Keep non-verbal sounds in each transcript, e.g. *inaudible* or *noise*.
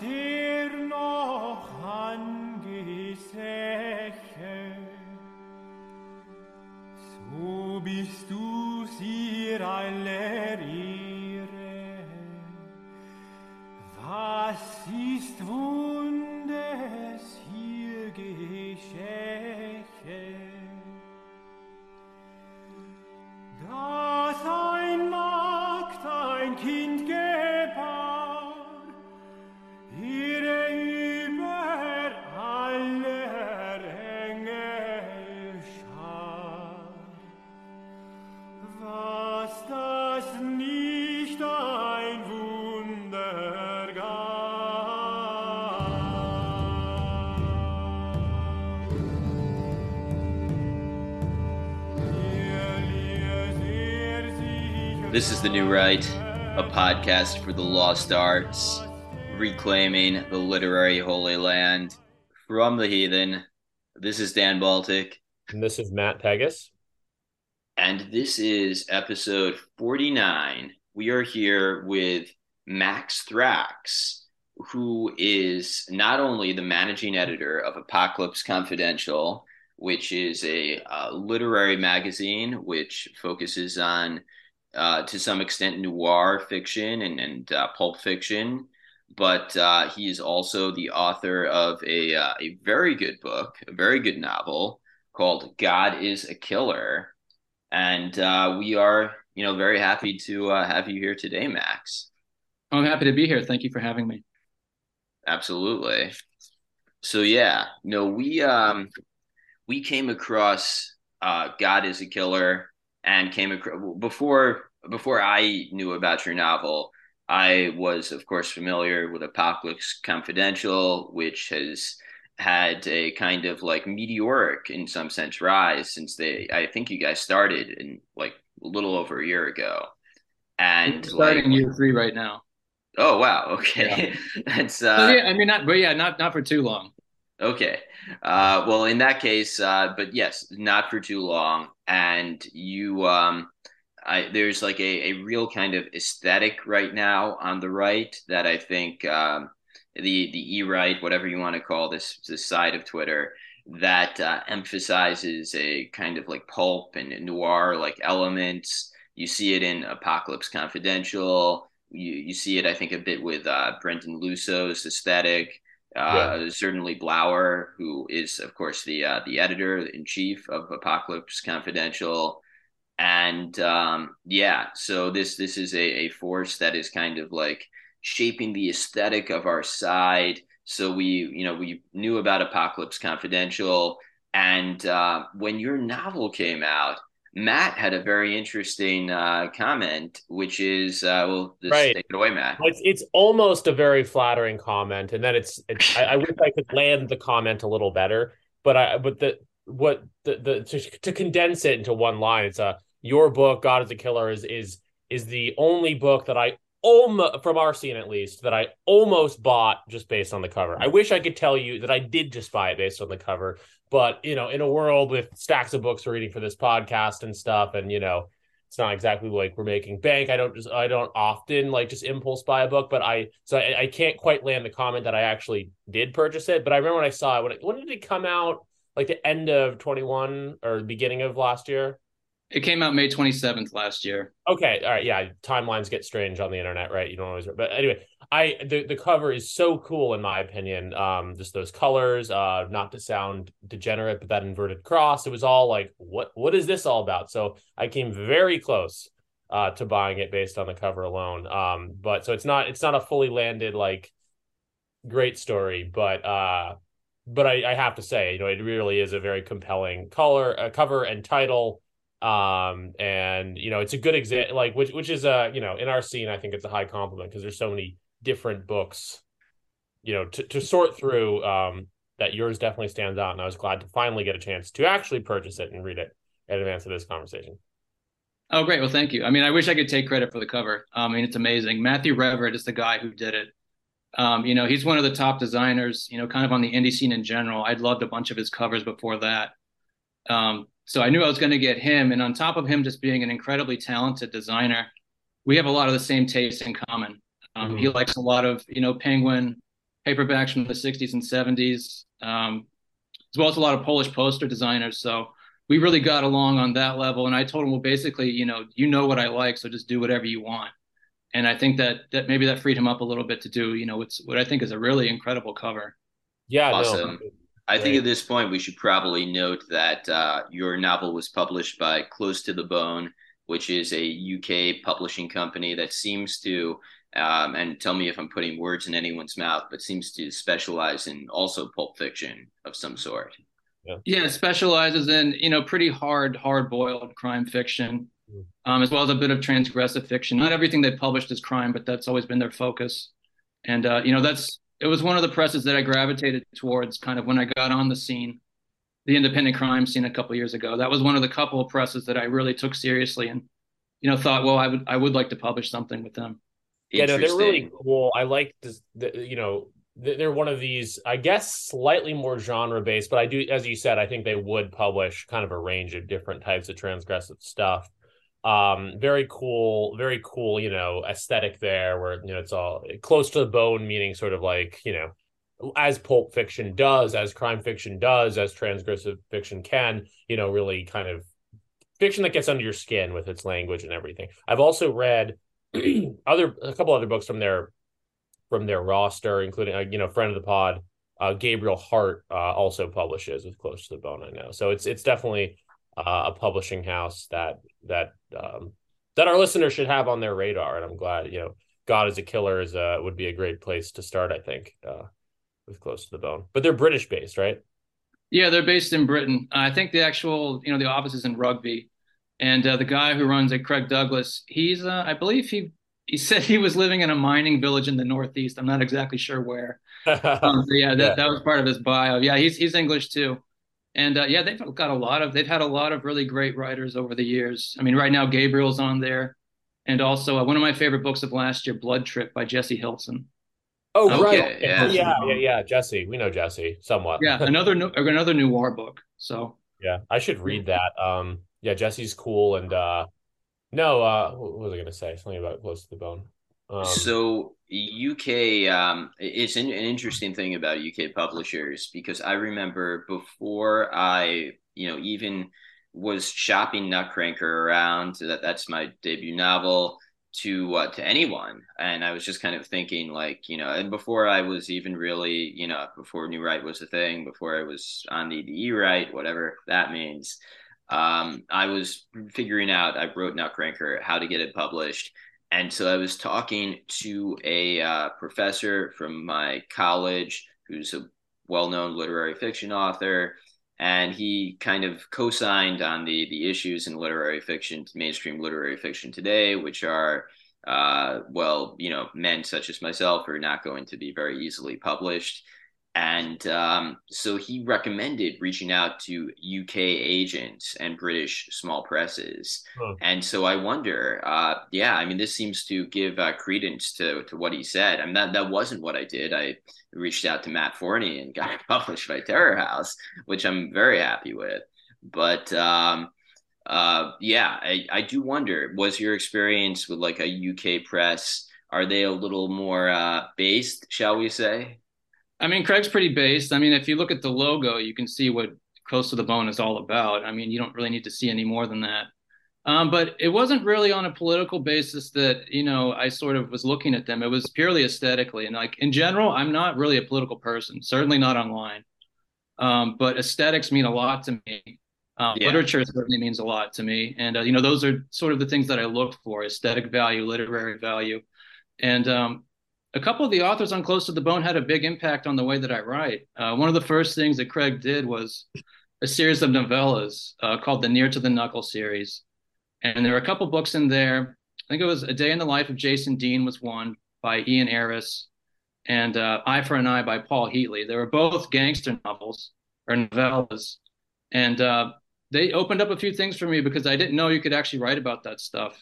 ich This is The New Right, a podcast for the lost arts, reclaiming the literary holy land from the heathen. This is Dan Baltic, And this is Matt Pegas. and this is episode 49. We are here with Max Thrax, who is not only the managing editor of Apocalypse Confidential, which is a uh, literary magazine which focuses on, uh, to some extent, noir fiction and, and uh, pulp fiction. But uh, he is also the author of a, uh, a very good book, a very good novel called God is a Killer. And uh, we are, you know, very happy to uh, have you here today, Max. I'm happy to be here. Thank you for having me. Absolutely. So yeah, no, we um we came across uh God is a Killer and came across before before I knew about your novel, I was of course familiar with Apocalypse Confidential, which has had a kind of like meteoric in some sense rise since they I think you guys started in like a little over a year ago. And starting like, year three right now. oh wow, okay. *laughs* That's So, uh yeah, I mean, not, but yeah, not not for too long. Okay. Uh, well, in that case, uh, but yes, not for too long. And you, um, I, there's like a, a real kind of aesthetic right now on the right that I think um, the the e right, whatever you want to call this this side of Twitter, that uh, emphasizes a kind of like pulp and noir like elements. You see it in Apocalypse Confidential. You you see it, I think, a bit with uh, BrendanLusso's aesthetic uh, certainly Blauer, who is of course the uh, the editor in chief of Apocalypse Confidential, and um, yeah, so this this is a, a force that is kind of like shaping the aesthetic of our side. So we you know we knew about Apocalypse Confidential, and uh, when your novel came out. Matt had a very interesting uh, comment, which is, uh, well, just Right. take it away, Matt. It's it's almost a very flattering comment, and then it's, it's I, I wish I could land the comment a little better, but I but the what the the to, to condense it into one line, it's a your book God is a Killer is is is the only book that I almost from our scene at least that I almost bought just based on the cover. I wish I could tell you that I did just buy it based on the cover, but you know, in a world with stacks of books we're reading for this podcast and stuff, and you know, it's not exactly like we're making bank. I don't just I don't often like just impulse buy a book, but I so I, I can't quite land the comment that I actually did purchase it. But I remember when I saw it when it, when did it come out? Like the end of twenty one or the beginning of last year. It came out May 27th last year. Okay, all right, yeah. Timelines get strange on the internet, right? You don't always. But anyway, I the the cover is so cool in my opinion. Um, just those colors. Uh, not to sound degenerate, but that inverted cross. It was all like, what what is this all about? So I came very close uh to buying it based on the cover alone. Um, but so it's not it's not a fully landed like great story, but uh, but I I have to say, you know, it really is a very compelling color, uh, cover and title um and you know it's a good example like which which is uh you know in our scene i think it's a high compliment because there's so many different books you know to, to sort through um that yours definitely stands out and i was glad to finally get a chance to actually purchase it and read it in advance of this conversation Oh, great. Well, thank you. I mean, I wish I could take credit for the cover. I mean, it's amazing. Matthew Revert is the guy who did it. Um, you know, he's one of the top designers, you know, kind of on the indie scene in general. I'd loved a bunch of his covers before that. Um, so I knew I was going to get him. And on top of him just being an incredibly talented designer, we have a lot of the same tastes in common. Um, He likes a lot of, you know, Penguin, paperbacks from the 60s and 70s, um, as well as a lot of Polish poster designers. So we really got along on that level. And I told him, well, basically, you know, you know what I like, so just do whatever you want. And I think that that maybe that freed him up a little bit to do, you know, what's what I think is a really incredible cover. Yeah, Awesome. no, I think at this point we should probably note that uh, your novel was published by Close to the Bone, which is a UK publishing company that seems to, um, and tell me if I'm putting words in anyone's mouth, but seems to specialize in also pulp fiction of some sort. Yeah, it specializes in you know pretty hard, hard boiled crime fiction, Mm. um, as well as a bit of transgressive fiction. Not everything they published is crime, but that's always been their focus. And uh, you know that's it was one of the presses that I gravitated towards, kind of when I got on the scene, the independent crime scene a couple years ago. That was one of the couple of presses that I really took seriously, and you know thought, well, I would I would like to publish something with them. Yeah, no, they're really cool. I like this. The, you know, they're one of these, I guess, slightly more genre based, but I do, as you said, I think they would publish kind of a range of different types of transgressive stuff. Um, very cool, very cool, you know, aesthetic there, where you know it's all close to the bone, meaning sort of like you know, as pulp fiction does, as crime fiction does, as transgressive fiction can, you know, really kind of fiction that gets under your skin with its language and everything. I've also read *clears throat* other a couple other books from their from their roster, including uh, you know friend of the pod, uh, Gabriel Hart uh, also publishes with Close to the Bone. I know, so it's it's definitely uh, a publishing house that that um, that our listeners should have on their radar, and I'm glad you know God is a Killer is a would be a great place to start. I think uh, with Close to the Bone, but they're British based, right? Yeah, they're based in Britain. I think the actual, you know, the office is in Rugby, and uh, the guy who runs it, Craig Douglas, he's, uh, I believe he he said he was living in a mining village in the Northeast. I'm not exactly sure where. *laughs* Um, so yeah, that, Yeah. that was part of his bio. Yeah, he's he's English too, and uh, yeah, they've got a lot of they've had a lot of really great writers over the years. I mean, right now Gabriel's on there, and also uh, one of my favorite books of last year, Blood Trip by Jesse Hilson. oh, Okay, right, yeah. yeah, yeah, yeah. Jesse, we know Jesse somewhat. Yeah, another no- another noir book. So Yeah, I should read that. Um, yeah, Jesse's cool, and uh, no, uh, what was I gonna say? Something about close to the bone. Um, so UK, um, it's an, an interesting thing about UK publishers because I remember before I, you know, even was shopping Nutcracker around. That that's my debut novel to uh, to anyone, and I was just kind of thinking like, you know, and before I was even really, you know, before New Right was a thing, before I was on the the E Right, whatever that means. Um, I was figuring out. I wrote Nutcracker, how to get it published and so I was talking to a uh, professor from my college who's a well known literary fiction author. And he kind of co signed on the, the issues in literary fiction, mainstream literary fiction today, which are, uh, well, you know, men such as myself are not going to be very easily published. And um, so he recommended reaching out to UK agents and British small presses. Huh. And so I wonder, uh, yeah, I mean, this seems to give uh, credence to, to what he said. I mean, that, that wasn't what I did. I reached out to Matt Forney and got it *laughs* published by Terror House, which I'm very happy with. But um, uh, yeah, I, I do wonder, was your experience with like a UK press, are they a little more uh, based, shall we say? I mean, Craig's pretty based. I mean, if you look at the logo, you can see what Close to the Bone is all about. I mean, you don't really need to see any more than that. Um, but it wasn't really on a political basis that, you know, I sort of was looking at them. It was purely aesthetically. And like in general, I'm not really a political person, certainly not online. Um, but aesthetics mean a lot to me. Um, Yeah. Literature certainly means a lot to me. And, uh, you know, those are sort of the things that I look for aesthetic value, literary value. And um, a couple of the authors on Close to the Bone had a big impact on the way that I write. Uh, one of the first things that Craig did was a series of novellas uh, called the Near to the Knuckle series. And there were a couple books in there. I think it was A Day in the Life of Jason Dean was one by Ian Ayris and uh, Eye for an Eye by Paul Heatley. They were both gangster novels or novellas. And uh, they opened up a few things for me because I didn't know you could actually write about that stuff.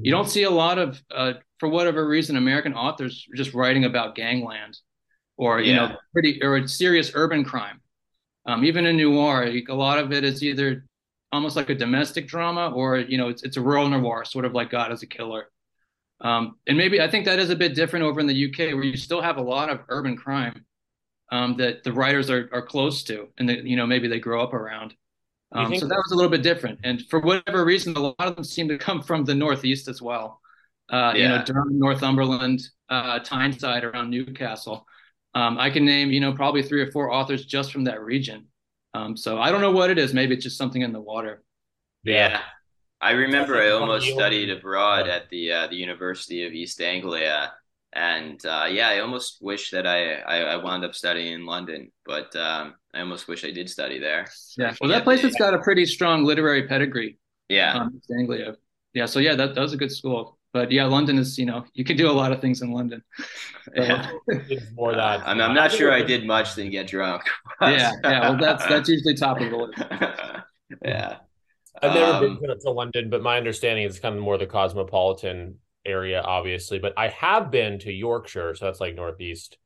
You don't see a lot of, uh, for whatever reason, American authors just writing about gangland or, you Yeah. know, pretty or serious urban crime. Um, even in noir, you- a lot of it is either almost like a domestic drama or, you know, it's, it's a rural noir, sort of like God is a Killer. Um, and maybe I think that is a bit different over in the UK, where you still have a lot of urban crime um, that the writers are are close to, and that you know maybe they grow up around. Um, so that was a little bit different, and for whatever reason, a lot of them seem to come from the northeast as well. Uh, You know, Yeah. Durham, Northumberland, uh, Tyneside around Newcastle. Um, I can name you know probably three or four authors just from that region. Um, so I don't know what it is. Maybe it's just something in the water. Yeah. I remember I almost studied abroad at the uh, the University of East Anglia, and uh, yeah, I almost wish that I, I I wound up studying in London, but um, I almost wish I did study there. Yeah. Well, that place has got a pretty strong literary pedigree. Yeah, um, East Anglia. Yeah, so yeah, that, that was a good school. But yeah, London is, you know, you can do a lot of things in London. *laughs* yeah. *laughs* More that. I'm, I'm not sure I did much than get drunk. *laughs* yeah, yeah. Well, that's that's usually top of the list. yeah. I've never Um, been to, to London, but my understanding is kind of more the cosmopolitan area, obviously. But I have been to Yorkshire, so that's like northeast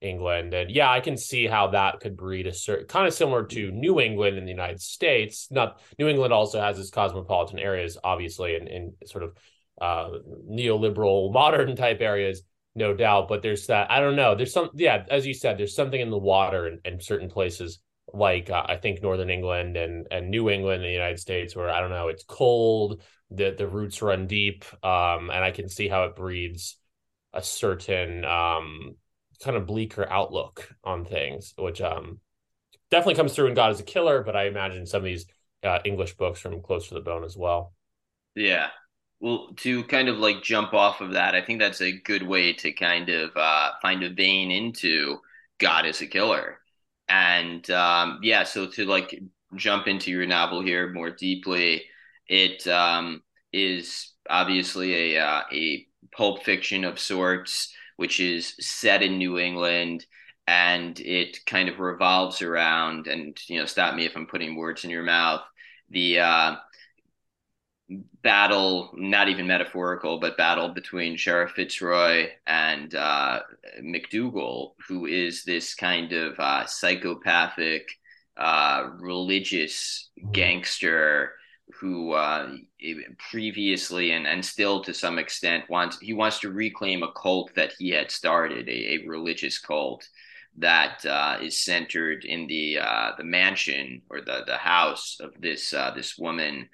England, and yeah, I can see how that could breed a certain kind of similar to New England in the United States. Not New England also has its cosmopolitan areas, obviously, and in, sort of uh, neoliberal *laughs* modern type areas, no doubt. But there's that I don't know. There's some yeah, as you said, there's something in the water in, in certain places like uh, I think Northern England and and New England in the United States, where I don't know, it's cold, the the roots run deep, um, and I can see how it breeds a certain um, kind of bleaker outlook on things, which um, definitely comes through in God is a Killer, but I imagine some of these uh, English books from Close to the Bone as well. Yeah. Well, to kind of like jump off of that, I think that's a good way to kind of uh, find a vein into God is a Killer. And um, yeah, so to like jump into your novel here more deeply, it um, is obviously a uh, a pulp fiction of sorts, which is set in New England, and it kind of revolves around. And you know, stop me if I'm putting words in your mouth. The uh, battle, not even metaphorical, but battle between Sheriff Fitzroy and uh, McDougal, who is this kind of uh, psychopathic, uh, religious gangster who uh, previously and, and still to some extent wants he wants to reclaim a cult that he had started, a, a religious cult that uh, is centered in the uh, the mansion or the the house of this uh, this woman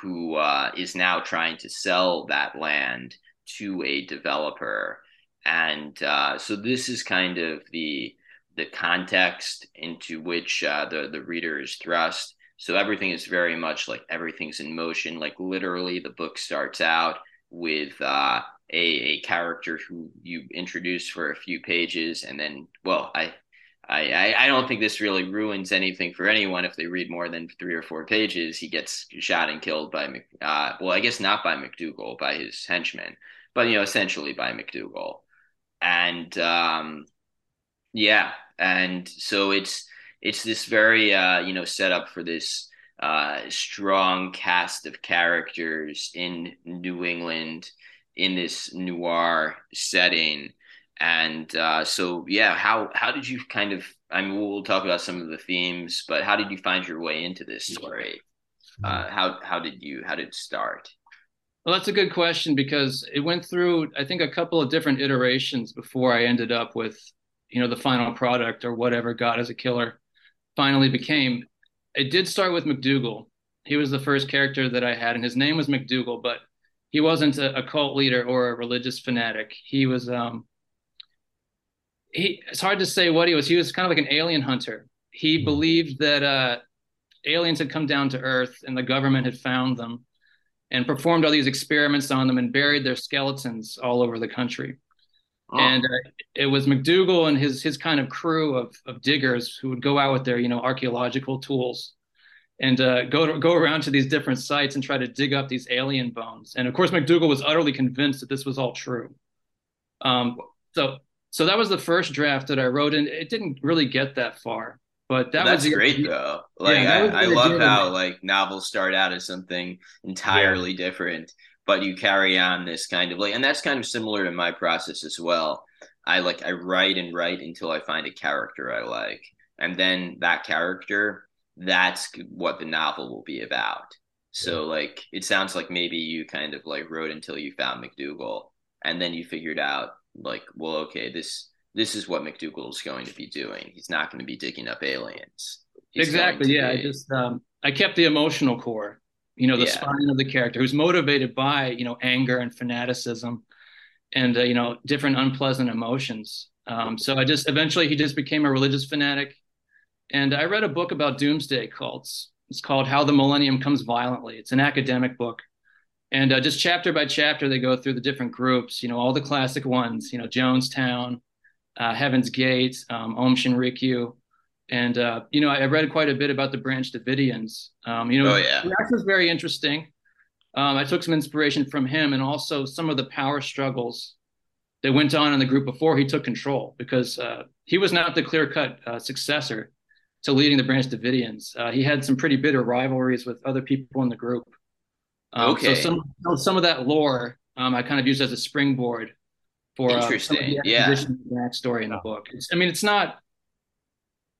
who uh, is now trying to sell that land to a developer. And uh, so this is kind of the the context into which the the reader is thrust. So everything is very much like everything's in motion. Like literally, the book starts out with uh, a a character who you introduce for a few pages, and then well, I I, I don't think this really ruins anything for anyone if they read more than three or four pages. He gets shot and killed by, uh, well, I guess not by McDougal, by his henchmen, but you know, essentially by McDougal. And um, yeah, and so it's it's this very uh, you know set up for this uh, strong cast of characters in New England in this noir setting. And uh, so yeah how how did you kind of i mean we'll talk about some of the themes but how did you find your way into this story? Uh, how how did you how did it start? Well, that's a good question because it went through, I think, a couple of different iterations before I ended up with, you know, the final product or whatever God is a Killer finally became. It did start with McDougal. He was the first character that I had, and his name was McDougal, but he wasn't a, a cult leader or a religious fanatic. He was um, he it's hard to say what he was. He was kind of like an alien hunter. He Mhm. believed that uh, aliens had come down to Earth and the government had found them and performed all these experiments on them and buried their skeletons all over the country. Oh, And uh, it was McDougal and his his kind of crew of of diggers who would go out with their you know archaeological tools and uh, go to, go around to these different sites and try to dig up these alien bones. And of course, McDougal was utterly convinced that this was all true. Um, so so that was the first draft that I wrote, and it didn't really get that far. But that that's was great though like Yeah, I, I love how like novels start out as something entirely different but you carry on this kind of like and that's kind of similar to my process as well i like i write and write until i find a character i like and then that character that's what the novel will be about so like it sounds like maybe you kind of like wrote until you found mcdougal and then you figured out like, well, okay, this this is what mcdougal is going to be doing. He's not going to be digging up aliens. He's exactly. Yeah. I just um, I kept the emotional core. You know, the Yeah. spine of the character who's motivated by you know anger and fanaticism, and uh, you know different unpleasant emotions. Um, so I just eventually he just became a religious fanatic, and I read a book about doomsday cults. It's called How the Millennium Comes Violently. It's an academic book, and uh, just chapter by chapter they go through the different groups. You know, all the classic ones. You know, Jonestown, uh, Heaven's Gate, um, Aum Shinrikyo, and uh, you know I read quite a bit about the Branch Davidians. Um, you know, Oh, yeah. that was very interesting. Um, I took some inspiration from him, and also some of the power struggles that went on in the group before he took control, because uh, he was not the clear-cut uh, successor to leading the Branch Davidians. Uh, he had some pretty bitter rivalries with other people in the group. Um, Okay. So some some of that lore um, I kind of used as a springboard for uh, Interesting, the yeah. backstory in the book. It's, I mean, it's not.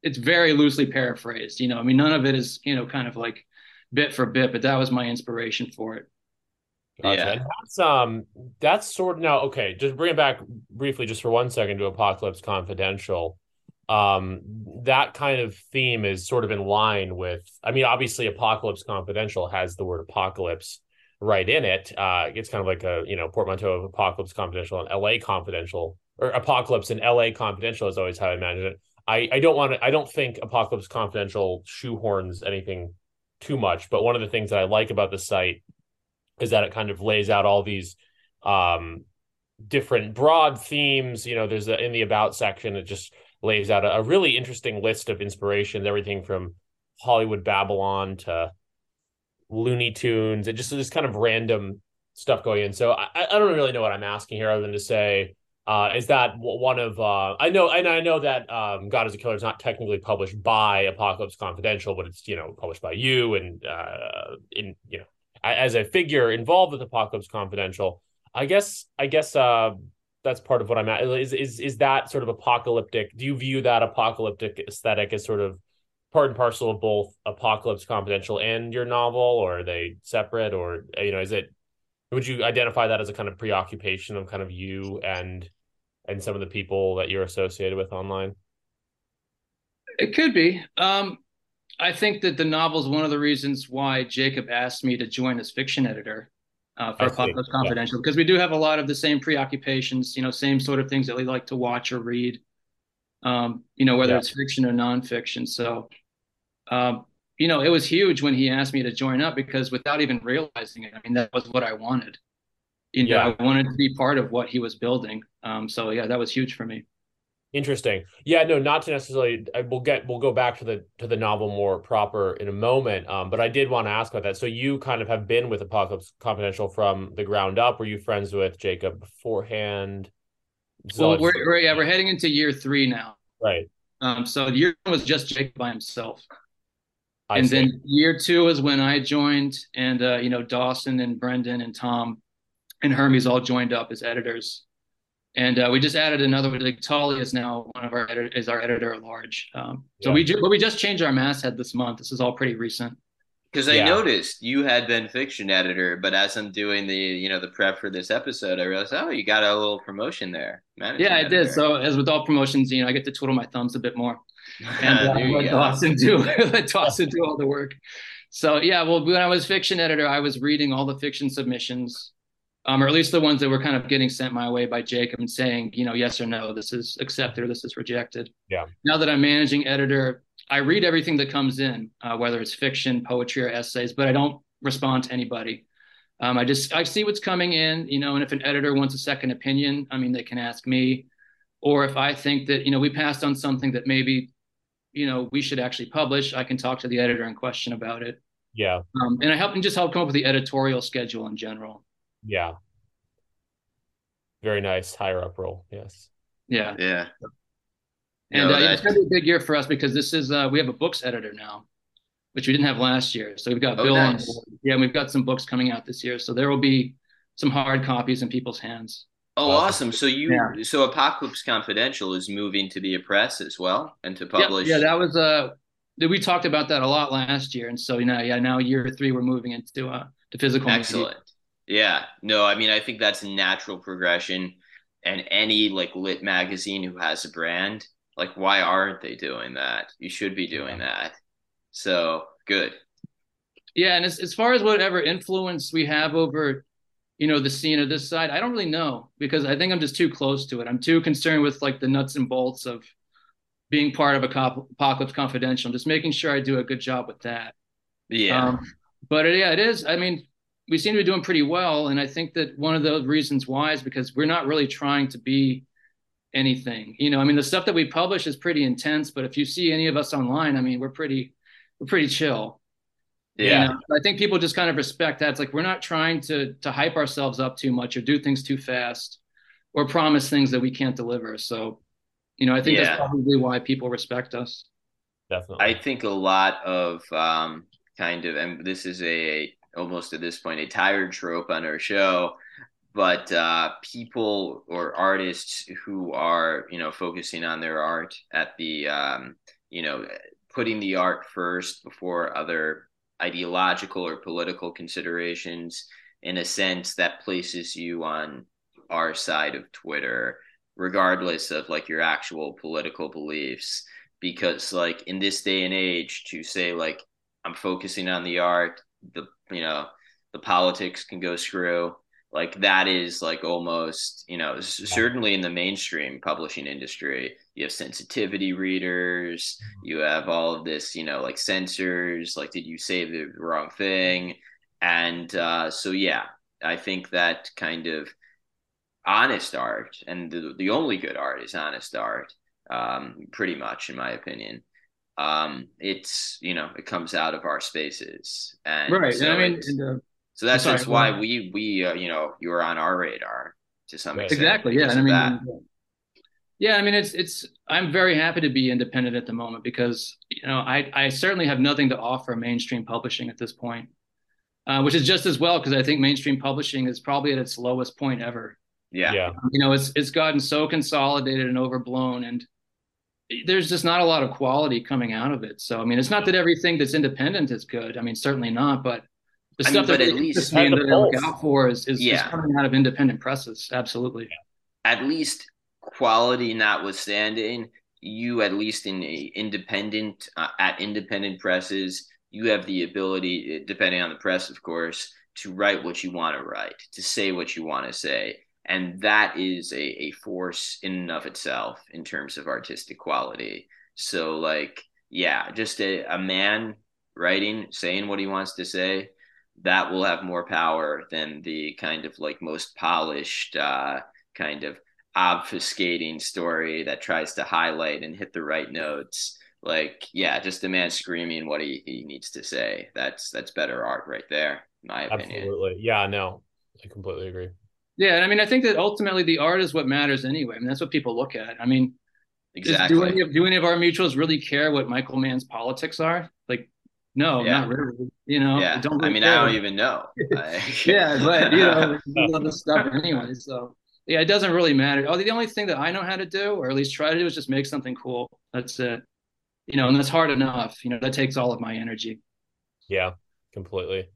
It's very loosely paraphrased. You know, I mean, none of it is you know kind of like bit for bit, but that was my inspiration for it. Gotcha. Yeah. And that's um that's sort of now okay, just bring it back briefly just for one second to Apocalypse Confidential. Um that kind of theme is sort of in line with I mean obviously Apocalypse Confidential has the word apocalypse right in it. Uh it's kind of like a, you know, portmanteau of Apocalypse Confidential and LA Confidential or Apocalypse and LA Confidential is always how I imagine it. I I don't want to I don't think Apocalypse Confidential shoehorns anything too much, but one of the things that I like about the site is that it kind of lays out all these um different broad themes you know there's a, in the about section it just lays out a, a really interesting list of inspirations everything from hollywood babylon to looney tunes and just this kind of random stuff going in. So i, I don't really know what i'm asking here other than to say uh, is that one of uh, I know and I know that um, God is a Killer is not technically published by Apocalypse Confidential, but it's you know published by you and uh, in you know as a figure involved with Apocalypse Confidential, I guess I guess uh that's part of what I'm at. Is is is that sort of apocalyptic? Do you view that apocalyptic aesthetic as sort of part and parcel of both Apocalypse Confidential and your novel, or are they separate? Or you know, is it would you identify that as a kind of preoccupation of kind of you and and some of the people that you're associated with online? It could be. Um, I think that the novel is one of the reasons why Jacob asked me to join as fiction editor uh, for. Apocalypse Yeah. Confidential because we do have a lot of the same preoccupations, you know, same sort of things that we like to watch or read, um, you know, whether Yeah. it's fiction or nonfiction. So, um, you know, it was huge when he asked me to join up because without even realizing it, I mean, that was what I wanted. You know, Yeah. I wanted to be part of what he was building. Um, so yeah, that was huge for me. Interesting. Yeah, no, not to necessarily. I will get. We'll go back to the to the novel more proper in a moment. Um, but I did want to ask about that. So you kind of have been with Apocalypse Confidential from the ground up. Were you friends with Jacob beforehand? So Well, we're, we're yeah, we're heading into year three now. right. Um, so year one was just Jake by himself. I and see. then year two is when I joined, and uh, you know Dawson and Brendan and Tom and Hermes all joined up as editors, and uh, we just added another. Like Tolly is now one of our editor is our editor at large. Um, so Yeah. we ju- but we just changed our masthead this month. This is all pretty recent. Because I Yeah. noticed you had been fiction editor, but as I'm doing the you know the prep for this episode, I realized oh you got a little promotion there. managing Yeah, I did. So as with all promotions, you know, I get to twiddle my thumbs a bit more. *laughs* and uh, let. Dawson do *laughs* let Dawson do all the work. So yeah, well, when I was fiction editor, I was reading all the fiction submissions, um, or at least the ones that were kind of getting sent my way by Jacob and saying, you know, yes or no, this is accepted or this is rejected. Yeah. Now that I'm managing editor, I read everything that comes in, uh, whether it's fiction, poetry, or essays, but I don't respond to anybody. Um, I just I see what's coming in, you know, and if an editor wants a second opinion, I mean, they can ask me, or if I think that you know we passed on something that maybe you know we should actually publish, I can talk to the editor in question about it. Yeah. Um, and I help and just help come up with the editorial schedule in general. Yeah. Very nice. Higher up role. Yes. Yeah, Yeah. And No, uh, it's gonna be a big year for us because this is uh, we have a books editor now, which we didn't have last year. So we've got Oh, Bill on board. Yeah, and we've got some books coming out this year, so there will be some hard copies in people's hands. Oh, Awesome. awesome! So you, Yeah. so Apocalypse Confidential is moving to be a press as well, and to publish. yeah, that was uh, that we talked about that a lot last year, and so you know, yeah, now year three we're moving into uh, to physical. media. excellent. Yeah, no, I mean, I think that's a natural progression. And any like lit magazine who has a brand, like, why aren't they doing that? You should be doing that. So good. Yeah, and as as far as whatever influence we have over, you know, the scene of this side, I don't really know because I think I'm just too close to it. I'm too concerned with like the nuts and bolts of being part of a cop- Apocalypse Confidential. Just making sure I do a good job with that. Yeah. Um, but yeah, it is. I mean, we seem to be doing pretty well, and I think that one of the reasons why is because we're not really trying to be anything. You know, I mean, the stuff that we publish is pretty intense, but if you see any of us online, I mean, we're pretty we're pretty chill. yeah. You know? I think people just kind of respect that. It's like we're not trying to to hype ourselves up too much or do things too fast or promise things that we can't deliver. So, you know, I think Yeah. that's probably why people respect us. Definitely. I think a lot of um, kind of, and this is a almost at this point a tired trope on our show, but uh, people or artists who are you know focusing on their art at the um, you know putting the art first before other ideological or political considerations in a sense that places you on our side of Twitter regardless of like your actual political beliefs. Because like in this day and age to say like i'm focusing on the art the you know the politics can go screw like that is like almost you know certainly in the mainstream publishing industry you have sensitivity readers you have all of this you know like censors like did you say the wrong thing? And uh so yeah i think that kind of honest art and the, the only good art is honest art um, pretty much in my opinion. Um, it's you know it comes out of our spaces. And Right. so, and I mean, so that's sorry, just why ahead. we we uh, you know you were on our radar to some Right. extent exactly yeah and i mean that. yeah i mean it's it's i'm very happy to be independent at the moment because you know i i certainly have nothing to offer mainstream publishing at this point uh, which is just as well because i think mainstream publishing is probably at its lowest point ever yeah yeah. you know it's it's gotten so consolidated and overblown and there's just not a lot of quality coming out of it so i mean it's not that everything that's independent is good i mean certainly not but the I stuff mean, that at least- interests me and And the I look out for is, is, is coming out of independent presses. Absolutely. At least quality notwithstanding, you at least in a independent uh, at independent presses, you have the ability, depending on the press, of course, to write what you want to write, to say what you want to say, and that is a, a force in and of itself in terms of artistic quality. So, like, yeah, just a, a man writing, saying what he wants to say, that will have more power than the kind of like most polished uh, kind of obfuscating story that tries to highlight and hit the right notes. Like, yeah, just a man screaming what he, he needs to say. That's that's better art right there, in my opinion. Absolutely. Yeah, no. I completely agree. Yeah, and I mean, I think that ultimately the art is what matters anyway. I mean, that's what people look at. I mean, is- Exactly. do any of do any of our mutuals really care what Michael Mann's politics are? Like, no, Yeah. not really. You know, yeah. don't I really mean, care. I don't even know. *laughs* I- yeah, but you know, we love *laughs* this stuff anyway. So yeah, it doesn't really matter. Oh, the only thing that I know how to do, or at least try to do, is just make something cool. That's it. You know, and that's hard enough. You know, that takes all of my energy. Yeah, completely.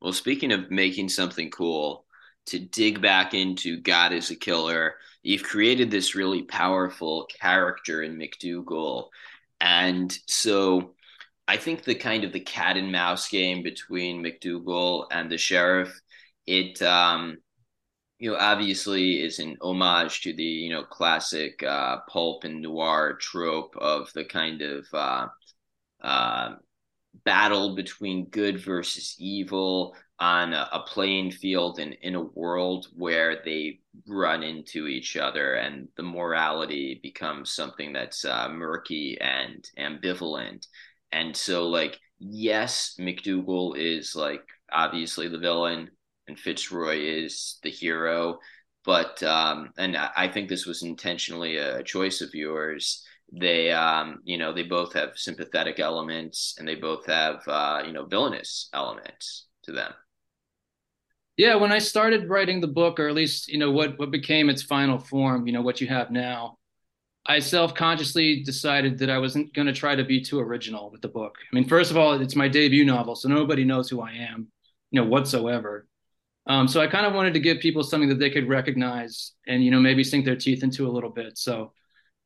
Well, speaking of making something cool, to dig back into God is a Killer, you've created this really powerful character in McDougal. And so I think the kind of the cat and mouse game between McDougal and the sheriff, it um you know obviously is an homage to the you know classic uh pulp and noir trope of the kind of uh uh battle between good versus evil on a, a playing field and in a world where they run into each other and the morality becomes something that's uh, murky and ambivalent and so like yes mcdougal is like obviously the villain and fitzroy is the hero but um and i think this was intentionally a choice of yours. They um you know they both have sympathetic elements and they both have uh you know villainous elements to them. Yeah, when I started writing the book, or at least you know what what became its final form, you know what you have now, I self-consciously decided that I wasn't going to try to be too original with the book. I mean, first of all, it's my debut novel, so nobody knows who I am, you know, whatsoever. Um, so I kind of wanted to give people something that they could recognize and you know maybe sink their teeth into a little bit. So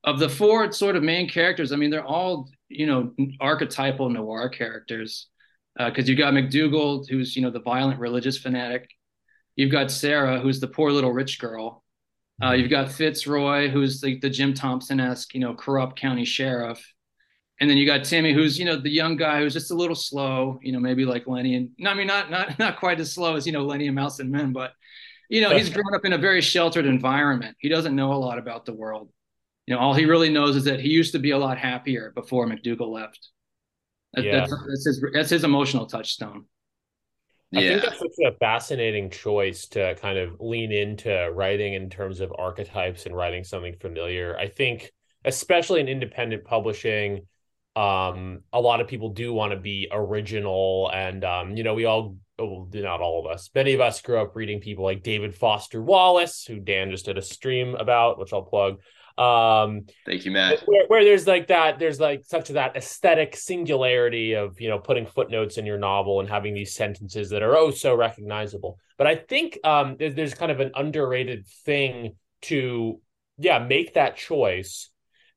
of the four sort of main characters, I mean they're all you know archetypal noir characters because uh, you got McDougal, who's you know the violent religious fanatic. You've got Sarah, who's the poor little rich girl. Uh, you've got Fitzroy, who's the, the Jim Thompson esque, you know, corrupt county sheriff. And then you got Timmy, who's you know the young guy who's just a little slow, you know, maybe like Lenny and I mean not not not quite as slow as you know Lenny and Mouse and Men, but you know he's *laughs* grown up in a very sheltered environment. He doesn't know a lot about the world. You know, all he really knows is that he used to be a lot happier before McDougal left. That, Yeah. that's, that's his that's his emotional touchstone. I think Yeah. that's such a fascinating choice to kind of lean into writing in terms of archetypes and writing something familiar. I think, especially in independent publishing, um, a lot of people do want to be original, and um, you know, we all, well, not all of us, many of us grew up reading people like David Foster Wallace, who Dan just did a stream about, which I'll plug. Um, Thank you, Matt. where, where there's like that there's like such that aesthetic singularity of you know putting footnotes in your novel and having these sentences that are oh so recognizable but i think um there's, there's kind of an underrated thing to yeah make that choice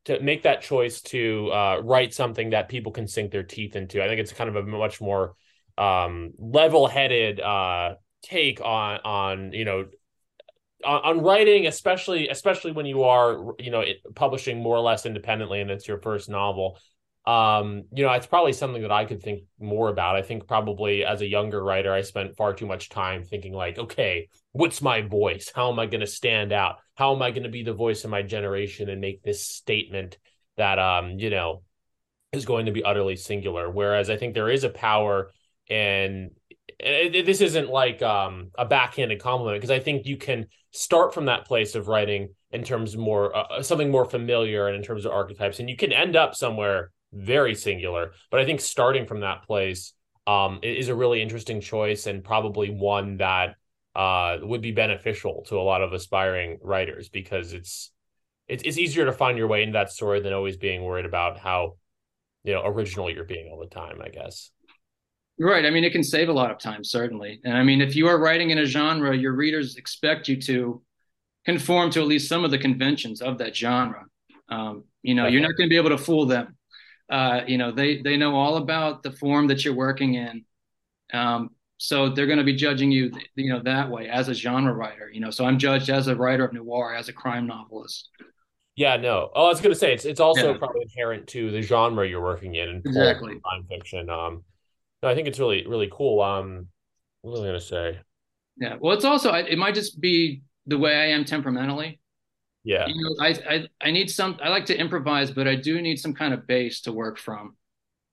to make that choice to uh, write something that people can sink their teeth into i think it's kind of a much more um level-headed uh take on on you know on, on writing especially especially when you are you know it, publishing more or less independently and it's your first novel. Um you know it's probably something that i could think more about. I think probably as a younger writer i spent far too much time thinking like okay what's my voice? How am i going to stand out? How am i going to be the voice of my generation and make this statement that um you know is going to be utterly singular? Whereas i think there is a power in and it- this isn't like um, a backhanded compliment because I think you can start from that place of writing in terms of more uh, something more familiar and in terms of archetypes, and you can end up somewhere very singular. But I think starting from that place um, is a really interesting choice and probably one that uh, would be beneficial to a lot of aspiring writers because it's it's it's easier to find your way into that story than always being worried about how you know original you're being all the time. I guess. Right. I mean, it can save a lot of time, certainly. And I mean, if you are writing in a genre, your readers expect you to conform to at least some of the conventions of that genre. Um, you know, you're not going to be able to fool them. Uh, you know, they they know all about the form that you're working in. Um, so they're going to be judging you, you know, that way as a genre writer. You know, so I'm judged as a writer of noir, as a crime novelist. Yeah, no. Oh, I was gonna say it's it's also Yeah. probably inherent to the genre you're working in and Exactly. crime fiction. Um, no, I think it's really really cool. Um, what was I gonna say? Yeah. Well, it's also it might just be the way I am temperamentally. Yeah, you know, I, I I need some. I like to improvise, but I do need some kind of base to work from.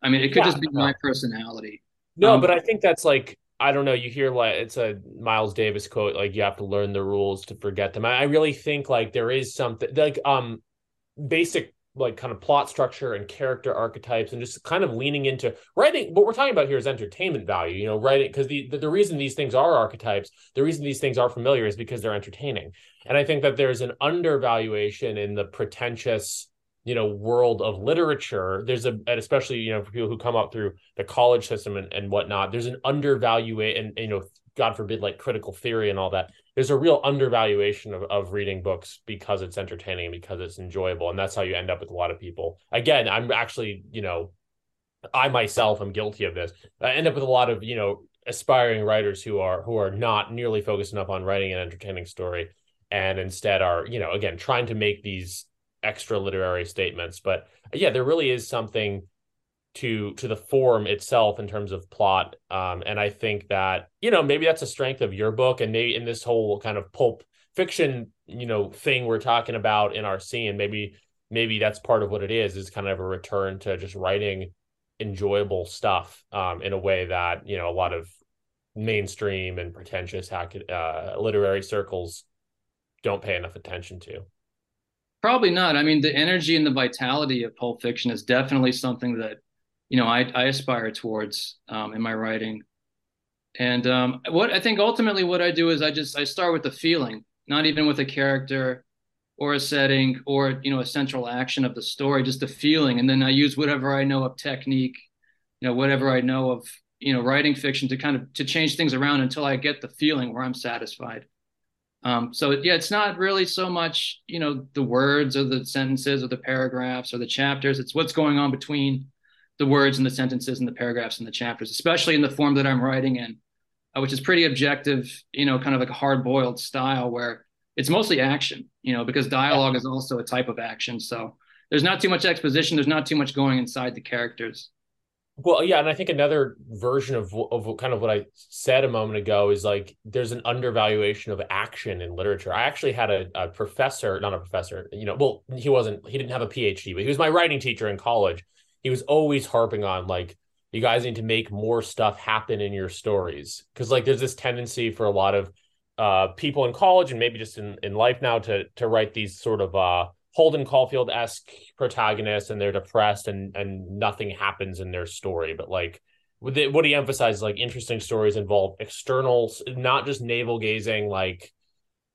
I mean, it could Yeah, just be my personality. no, Um, but I think that's like I don't know. You hear like it's a Miles Davis quote, like you have to learn the rules to forget them. I, I really think like there is something like um basic like kind of plot structure and character archetypes and just kind of leaning into writing. What we're talking about here is entertainment value you know writing because the, the the reason these things are archetypes the reason these things are familiar is because they're entertaining. And i think that there's an undervaluation in the pretentious you know world of literature. There's a and especially you know for people who come up through the college system and, and whatnot there's an undervaluate and you know god forbid like critical theory and all that there's a real undervaluation of, of reading books because it's entertaining and because it's enjoyable and that's how you end up with a lot of people. Again i'm actually you know i myself am guilty of this. I end up with a lot of you know aspiring writers who are who are not nearly focused enough on writing an entertaining story and instead are you know again trying to make these extra literary statements. But yeah there really is something to to the form itself in terms of plot um and i think that you know maybe that's a strength of your book and maybe in this whole kind of pulp fiction you know thing we're talking about in our scene maybe maybe that's part of what it is is kind of a return to just writing enjoyable stuff um in a way that you know a lot of mainstream and pretentious hack uh literary circles don't pay enough attention to Probably not. I mean, the energy and the vitality of Pulp Fiction is definitely something that, you know, I, I aspire towards um, in my writing. And um, what I think ultimately what I do is I just I start with the feeling, not even with a character or a setting or you know a central action of the story, just the feeling, and then I use whatever I know of technique, you know, whatever I know of you know, writing fiction to kind of to change things around until I get the feeling where I'm satisfied. Um, so yeah, it's not really so much, you know, the words or the sentences or the paragraphs or the chapters. It's what's going on between the words and the sentences and the paragraphs and the chapters, especially in the form that I'm writing in, uh, which is pretty objective, you know, kind of like a hard boiled style where it's mostly action, you know, because dialogue is also a type of action. So there's not too much exposition. There's not too much going inside the characters. Well, yeah, and I think another version of of kind of what I said a moment ago is like there's an undervaluation of action in literature. I actually had a, a professor, not a professor, you know, well, he wasn't, he didn't have a PhD, but he was my writing teacher in college. He was always harping on like you guys need to make more stuff happen in your stories because like there's this tendency for a lot of uh, people in college and maybe just in in life now to to write these sort of uh Holden Caulfield esque protagonists, and they're depressed, and and nothing happens in their story. But like what he emphasizes, like interesting stories involve external, not just navel gazing, like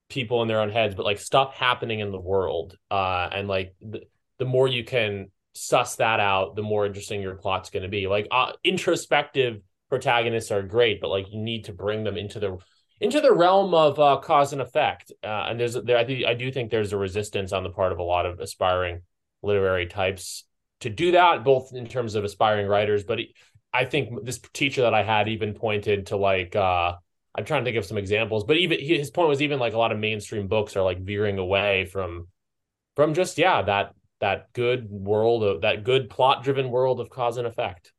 people in their own heads, but like stuff happening in the world. Uh, and like the more you can suss that out, the more interesting your plot's going to be. Like uh, introspective protagonists are great, but like you need to bring them into the into the realm of uh, cause and effect. Uh, and there's there, I, do, I do think there's a resistance on the part of a lot of aspiring literary types to do that, both in terms of aspiring writers. But I think this teacher that I had even pointed to like uh, I'm trying to think of some examples, but even his point was even like a lot of mainstream books are like veering away from from just yeah that that good world of that good plot driven world of cause and effect.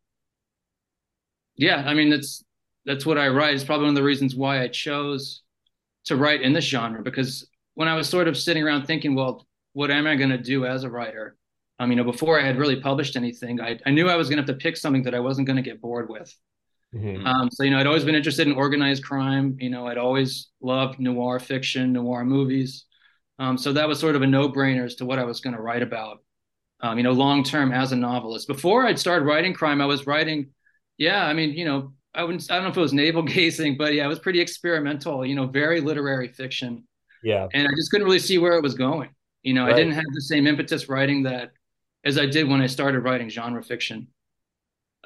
Yeah, I mean it's that's what I write. It's probably one of the reasons why I chose to write in this genre because when I was sort of sitting around thinking, well, what am I going to do as a writer? Um, you know, before I had really published anything, I, I knew I was going to have to pick something that I wasn't going to get bored with. Mm-hmm. Um, so, you know, I'd always been interested in organized crime. You know, I'd always loved noir fiction, noir movies. Um, so that was sort of a no brainer as to what I was going to write about, um, you know, long term as a novelist. Before I'd started writing crime, I was writing, yeah, I mean, you know, I wouldn't I don't know if it was navel *laughs* gazing, but yeah, it was pretty experimental, you know, very literary fiction. Yeah. And I just couldn't really see where it was going. You know, right. I didn't have the same impetus writing that as I did when I started writing genre fiction.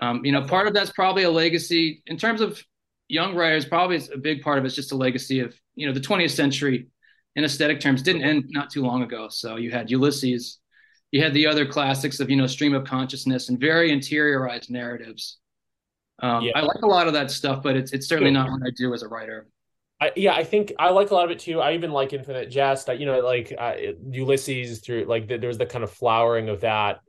Um, you know, part of that's probably a legacy in terms of young writers, probably a big part of it's just a legacy of, you know, the 20th century in aesthetic terms didn't end not too long ago. So you had Ulysses, you had the other classics of, you know, stream of consciousness and very interiorized narratives um, yeah. I like a lot of that stuff, but it's it's certainly not what I do as a writer. I, yeah, I think I like a lot of it too. I even like Infinite Jest. I, you know, like uh, Ulysses through like the, was the kind of flowering of that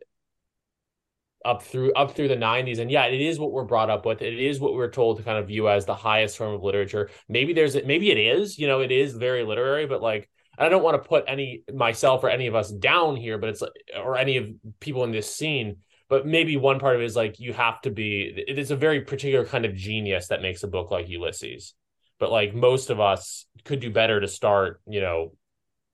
up through up through the 90s and yeah it is what we're brought up with. It is what we're told to kind of view as the highest form of literature. Maybe there's maybe it is you know it is very literary but like i don't want to put any myself or any of us down here but it's or any of people in this scene but maybe one part of it is like you have to be it is a very particular kind of genius that makes a book like ulysses. But like most of us could do better to start you know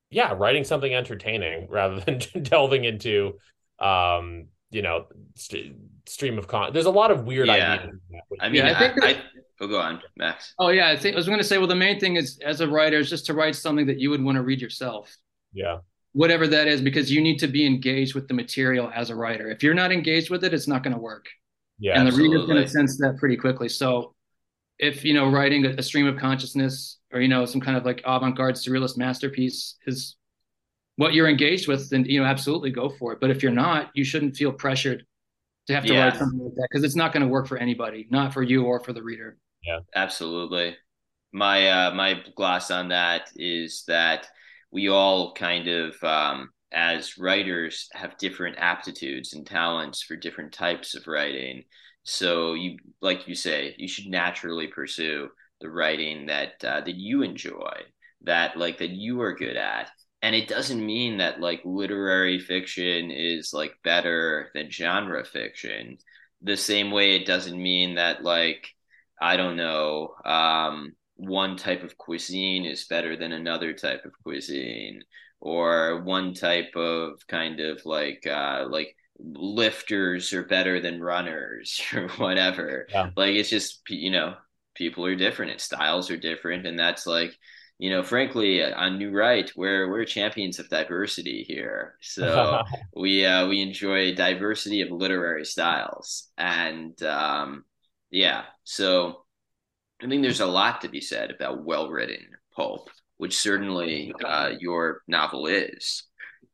yeah writing something entertaining rather *laughs* than delving into um you know st- stream of con there's a lot of weird yeah. ideas i mean yeah, I, think I, I, oh go on max oh yeah i think i was going to say well the main thing is as a writer is just to write something that you would want to read yourself yeah whatever that is because you need to be engaged with the material as a writer. If you're not engaged with it, it's not going to work. Yeah, and the absolutely. reader's going to sense that pretty quickly. So if you know writing a, a, stream of consciousness or you know some kind of like avant-garde surrealist masterpiece is what you're engaged with, then you know absolutely go for it. But if you're not, you shouldn't feel pressured to have to yeah. write something like that because it's not going to work for anybody, not for you or for the reader. Yeah, absolutely. My uh, my gloss on that is that we all kind of um, as writers have different aptitudes and talents for different types of writing so you like you say you should naturally pursue the writing that uh, that you enjoy that like that you are good at and it doesn't mean that like literary fiction is like better than genre fiction the same way it doesn't mean that like i don't know um one type of cuisine is better than another type of cuisine or one type of kind of like uh like lifters are better than runners *laughs* or whatever yeah. like it's just you know people are different and styles are different and that's like you know frankly on new right we're we're champions of diversity here so *laughs* we uh we enjoy diversity of literary styles and um Yeah. So I think there's a lot to be said about well written pulp, which certainly uh, your novel is.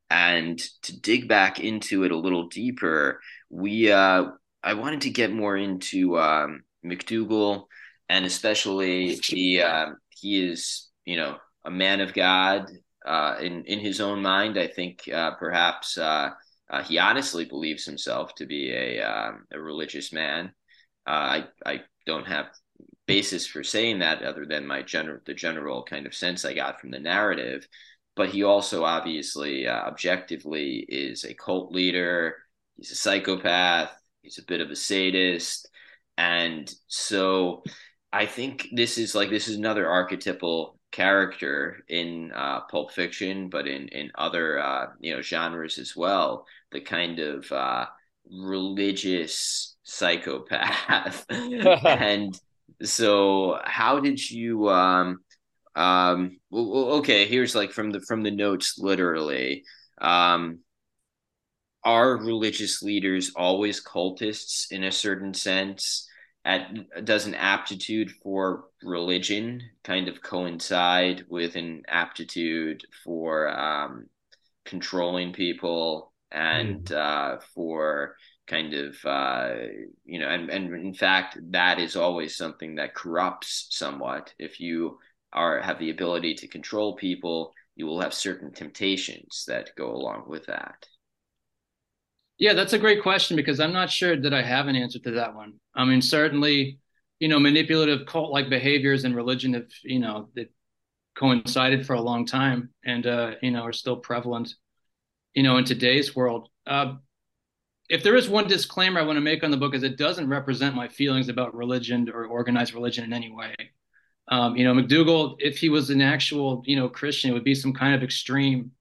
And to dig back into it a little deeper, we uh, I wanted to get more into um, McDougal, and especially the uh, he is you know a man of God uh, in in his own mind. I think uh, perhaps uh, uh, he honestly believes himself to be a um, a religious man. Uh, I I don't have basis for saying that other than my general the general kind of sense I got from the narrative. But he also obviously uh, objectively is a cult leader. He's a psychopath. He's a bit of a sadist, and so I think this is like this is another archetypal character in uh, Pulp Fiction, but in in other uh, you know genres as well. The kind of uh, religious psychopath, *laughs* and so how did you? Um, um, okay, here's like from the from the notes, literally. Um, are religious leaders always cultists in a certain sense? At does an aptitude for religion kind of coincide with an aptitude for um, controlling people and mm. uh, for kind of uh, you know and, and in fact that is always something that corrupts somewhat if you are have the ability to control people you will have certain temptations that go along with that yeah, that's a great question because I'm not sure that I have an answer to that one. I mean, certainly, you know, manipulative cult-like behaviors and religion have, you know, that coincided for a long time and uh, you know, are still prevalent, you know, in today's world. Uh, if there is one disclaimer I want to make on the book is it doesn't represent my feelings about religion or organized religion in any way. Um, you know, McDougal, if he was an actual, you know, Christian, it would be some kind of extreme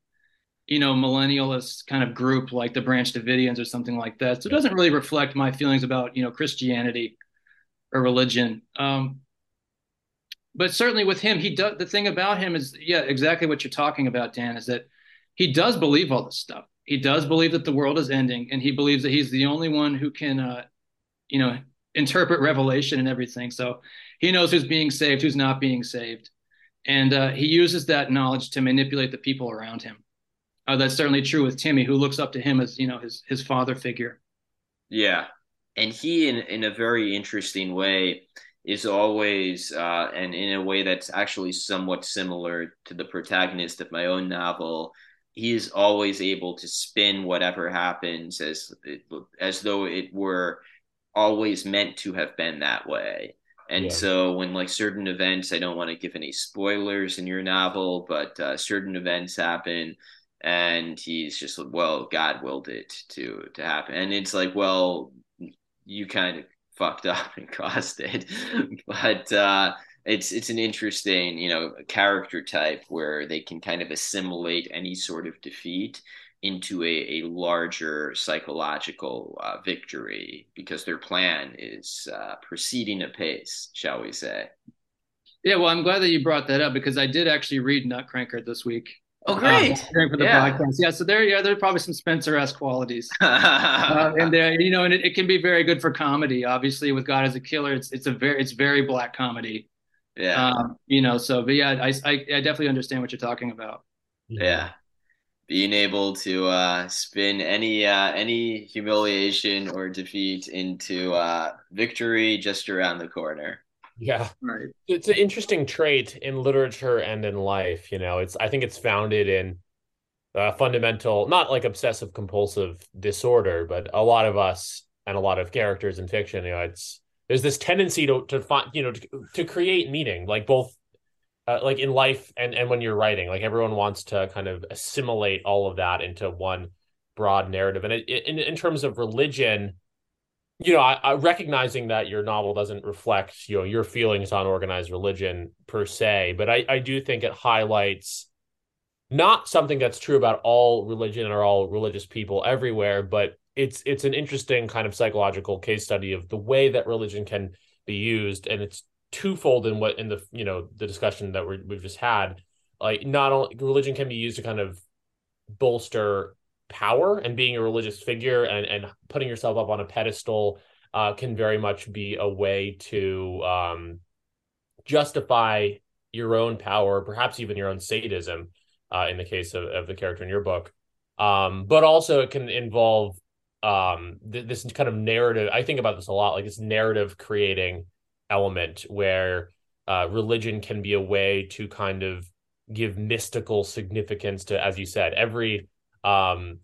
you know, millennialist kind of group like the Branch Davidians or something like that. So it doesn't really reflect my feelings about, you know, Christianity or religion. Um, but certainly with him, he does the thing about him is, yeah, exactly what you're talking about, Dan, is that he does believe all this stuff. He does believe that the world is ending, and he believes that he's the only one who can, uh, you know, interpret Revelation and everything. So he knows who's being saved, who's not being saved, and uh, he uses that knowledge to manipulate the people around him. Uh, that's certainly true with Timmy, who looks up to him as you know his his father figure. Yeah, and he, in in a very interesting way, is always, uh, and in a way that's actually somewhat similar to the protagonist of my own novel. He is always able to spin whatever happens as as though it were always meant to have been that way. And yeah. so when like certain events, I don't want to give any spoilers in your novel, but uh, certain events happen and he's just like, well, God willed it to to happen, and it's like, well, you kind of fucked *laughs* up and caused it, *laughs* but uh, it's it's an interesting, you know, character type where they can kind of assimilate any sort of defeat into a, a larger psychological uh, victory because their plan is uh, proceeding apace, shall we say. Yeah, well, I'm glad that you brought that up because I did actually read Nutcracker this week. Oh, great! Um, for the yeah. podcast, yeah. So there, yeah, there are probably some Spencer-esque qualities, *laughs* uh, and there, you know, and it, it, can be very good for comedy. Obviously, with God is a Killer, it's it's a very it's very black comedy. Yeah. Um, you know, so but yeah, I, I I definitely understand what you're talking about. Yeah. Being able to uh, spin any uh, any humiliation or defeat into uh, victory just around the corner. Yeah. Right. It's an interesting trait in literature and in life. You know, it's I think it's founded in a fundamental, not like obsessive compulsive disorder, but a lot of us and a lot of characters in fiction, you know, it's there's this tendency to to find, you know, to, to create meaning, like both uh, like in life and and when you're writing, like everyone wants to kind of assimilate all of that into one broad narrative. And it, in in terms of religion, you know, I, I, recognizing that your novel doesn't reflect, you know, your feelings on organized religion per se, but I, I do think it highlights not something that's true about all religion or all religious people everywhere, but it's it's an interesting kind of psychological case study of the way that religion can be used, and it's twofold in what in the you know the discussion that we we've just had. Like, not only religion can be used to kind of bolster power and being a religious figure and, and putting yourself up on a pedestal uh, can very much be a way to um, justify your own power, perhaps even your own sadism, uh, in the case of, of the character in your book. Um, but also, it can involve um, th- this kind of narrative. I think about this a lot, like this narrative creating element where uh, religion can be a way to kind of give mystical significance to, as you said, every um,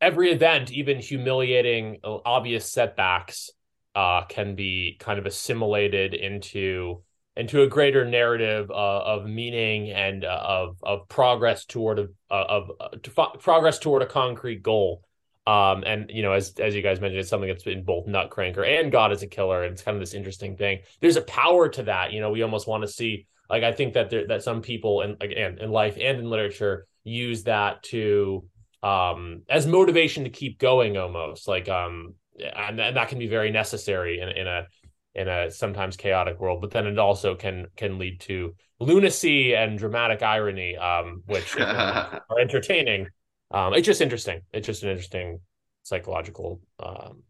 every event, even humiliating, uh, obvious setbacks, uh, can be kind of assimilated into into a greater narrative uh, of meaning and uh, of of progress toward a of uh, to progress toward a concrete goal. Um, and you know, as as you guys mentioned, it's something that's in both Nutcracker and God is a Killer, and it's kind of this interesting thing. There's a power to that. You know, we almost want to see. Like, I think that there, that some people, in again, in life and in literature, use that to um as motivation to keep going, almost like um, and, and that can be very necessary in in a in a sometimes chaotic world. But then it also can can lead to lunacy and dramatic irony, um, which *laughs* are entertaining um, it's just interesting. It's just an interesting psychological um,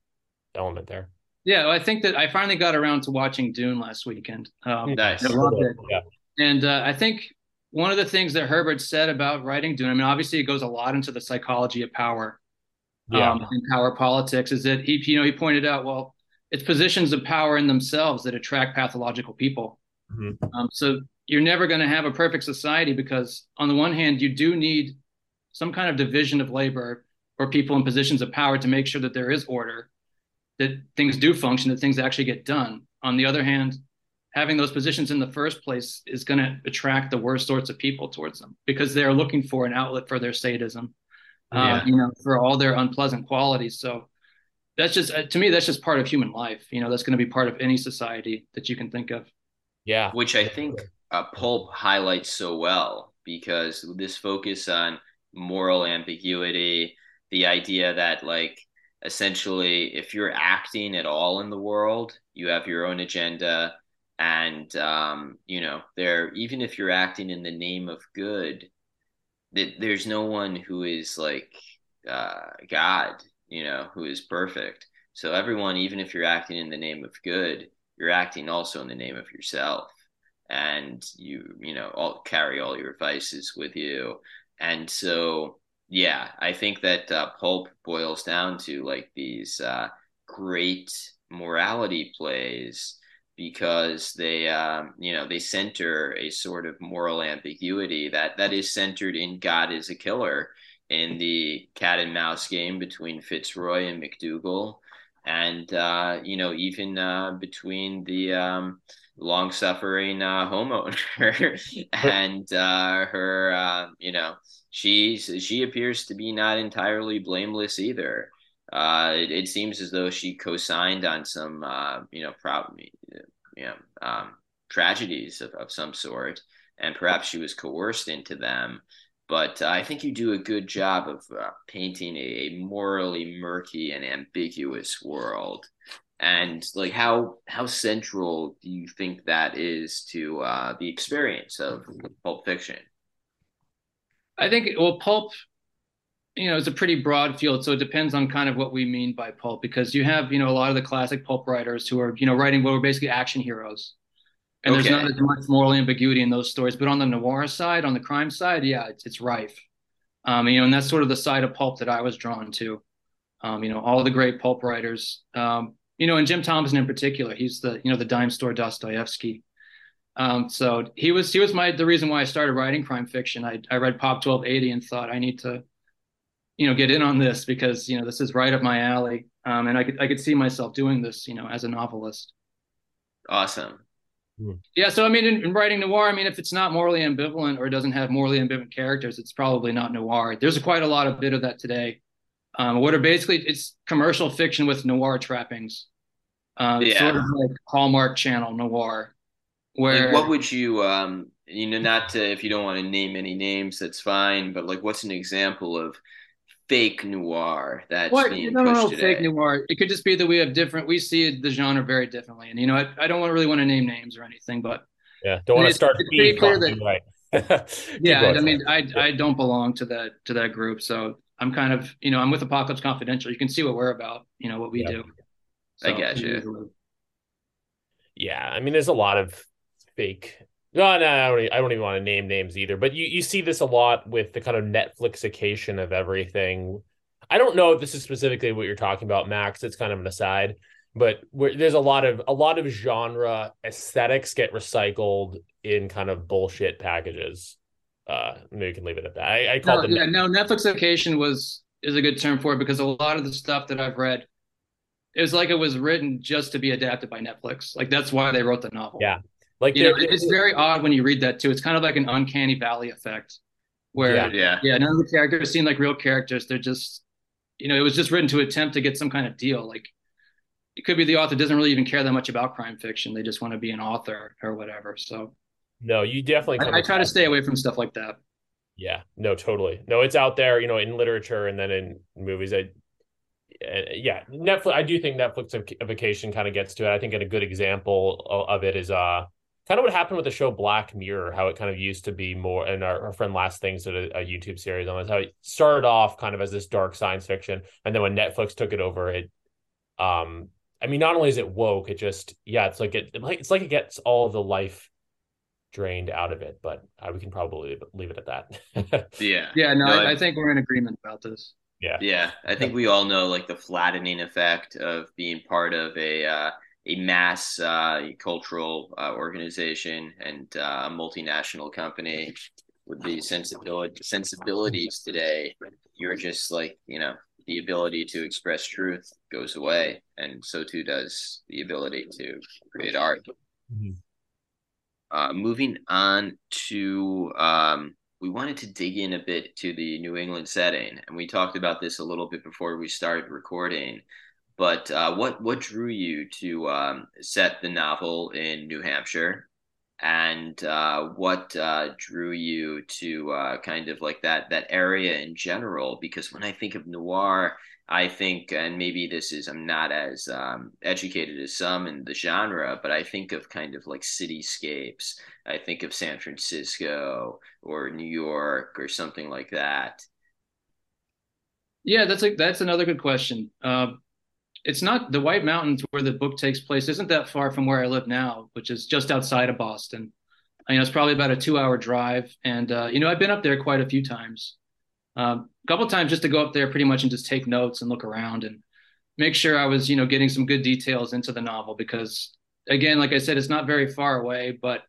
element there. Yeah, well, I think that I finally got around to watching Dune last weekend. Um, nice. Yeah. And uh, I think one of the things that Herbert said about writing Dune, I mean, obviously it goes a lot into the psychology of power yeah. um, and power politics, is that he, you know, he pointed out, well, it's positions of power in themselves that attract pathological people. Mm-hmm. Um, so you're never going to have a perfect society because on the one hand, you do need some kind of division of labor or people in positions of power to make sure that there is order, that things do function, that things actually get done. On the other hand, having those positions in the first place is going to attract the worst sorts of people towards them because they're looking for an outlet for their sadism, uh, you know, for all their unpleasant qualities. So that's just, uh, to me, that's just part of human life. You know, that's going to be part of any society that you can think of. Yeah. which I think uh, Pulp highlights so well because this focus on moral ambiguity, the idea that like essentially if you're acting at all in the world, you have your own agenda, and um, you know there even if you're acting in the name of good, that there's no one who is like uh, God, you know, who is perfect. So everyone, even if you're acting in the name of good, you're acting also in the name of yourself and you you know all carry all your vices with you and so yeah i think that uh, pulp boils down to like these uh, great morality plays because they um, you know they center a sort of moral ambiguity that that is centered in god is a killer in the cat and mouse game between fitzroy and mcdougal. And uh, you know even uh, between the um, long suffering uh, homeowner *laughs* and uh, her uh, you know she's she appears to be not entirely blameless either uh, it, it seems as though she co-signed on some uh, you know you know um, tragedies of, of some sort and perhaps she was coerced into them but uh, I think you do a good job of uh, painting a, a morally murky and ambiguous world and like how how central do you think that is to uh, the experience of Pulp Fiction? I think well, pulp, you know, it's a pretty broad field, so it depends on kind of what we mean by pulp. Because you have, you know, a lot of the classic pulp writers who are, you know, writing what were basically action heroes, and Okay. there's not as much moral ambiguity in those stories. But on the noir side, on the crime side, yeah, it's, it's rife. Um, you know, and that's sort of the side of pulp that I was drawn to. Um, you know, all the great pulp writers. Um, you know, and Jim Thompson in particular, he's the, you know, the dime store Dostoevsky. Um, so he was he was my the reason why I started writing crime fiction. I I read Pop 1280 and thought I need to, you know, get in on this because you know this is right up my alley. Um, and I could I could see myself doing this, you know, as a novelist. Awesome. Yeah, so I mean, in, in writing noir, I mean, if it's not morally ambivalent or doesn't have morally ambivalent characters, it's probably not noir. There's quite a lot of bit of that today. Um, what are basically it's commercial fiction with noir trappings. Um, Yeah. sort of like Hallmark Channel noir, where Like, what would you um you know not to if you don't want to name any names, that's fine. But like, what's an example of fake noir that's What? being No, no, pushed no, today? fake noir. It could just be that we have different. We see the genre very differently, and you know, I, I don't want really want to name names or anything, but Yeah. Don't want to start it's pretty clear that- right. *laughs* Yeah, going, I mean, Frank. I I don't belong to that to that group, so I'm kind of you know I'm with Apocalypse Confidential. You can see what we're about, you know, what we Yeah. do. I get you. Yeah, I mean, there's a lot of fake. No, no, I don't, I don't even want to name names either. But you, you see this a lot with the kind of Netflixication of everything. I don't know if this is specifically what you're talking about, Max. It's kind of an aside, but there's a lot of a lot of genre aesthetics get recycled in kind of bullshit packages. Uh, maybe we can leave it at that. I, I call no, them. Yeah, no, Netflixication was is a good term for it because a lot of the stuff that I've read it was like it was written just to be adapted by Netflix. Like that's why they wrote the novel. Yeah. Like you know, it's very odd when you read that too. It's kind of like an uncanny valley effect where yeah, yeah, yeah none of the characters seem like real characters. They're just you know, it was just written to attempt to get some kind of deal. Like it could be the author doesn't really even care that much about crime fiction. They just want to be an author or whatever. So no, you definitely I, I try to stay away from stuff like that. Yeah, no, totally. No, it's out there, you know, in literature and then in movies. I yeah, Netflix. I do think Netflixification kind of gets to it. I think a good example of it is uh kind of what happened with the show Black Mirror, how it kind of used to be more. And our, our friend Last Things did a, a, YouTube series on this, how it started off kind of as this dark science fiction, and then when Netflix took it over, it um. I mean, not only is it woke, it just yeah, it's like it, it's like it gets all the life drained out of it. But uh, we can probably leave it at that. *laughs* yeah, yeah. No, no I, I think we're in agreement about this. Yeah. Yeah. I think we all know like the flattening effect of being part of a uh, a mass uh, cultural uh, organization and uh, a multinational company with the sensibility sensibilities today. You're just like you know the ability to express truth goes away, and so too does the ability to create art. Mm-hmm. Uh, moving on to um, we wanted to dig in a bit to the New England setting, and we talked about this a little bit before we started recording. But uh, what what drew you to um, set the novel in New Hampshire, and uh, what uh, drew you to uh, kind of like that that area in general? Because when I think of noir, I think, and maybe this is, I'm not as um, educated as some in the genre, but I think of kind of like cityscapes. I think of San Francisco or New York or something like that. Yeah, that's a, that's another good question. Uh, it's not the White Mountains where the book takes place. Isn't that far from where I live now, which is just outside of Boston. I know it's probably about a two-hour drive, and uh, you know I've been up there quite a few times um, a couple times just to go up there pretty much and just take notes and look around and make sure I was, you know, getting some good details into the novel because again, like I said, it's not very far away, but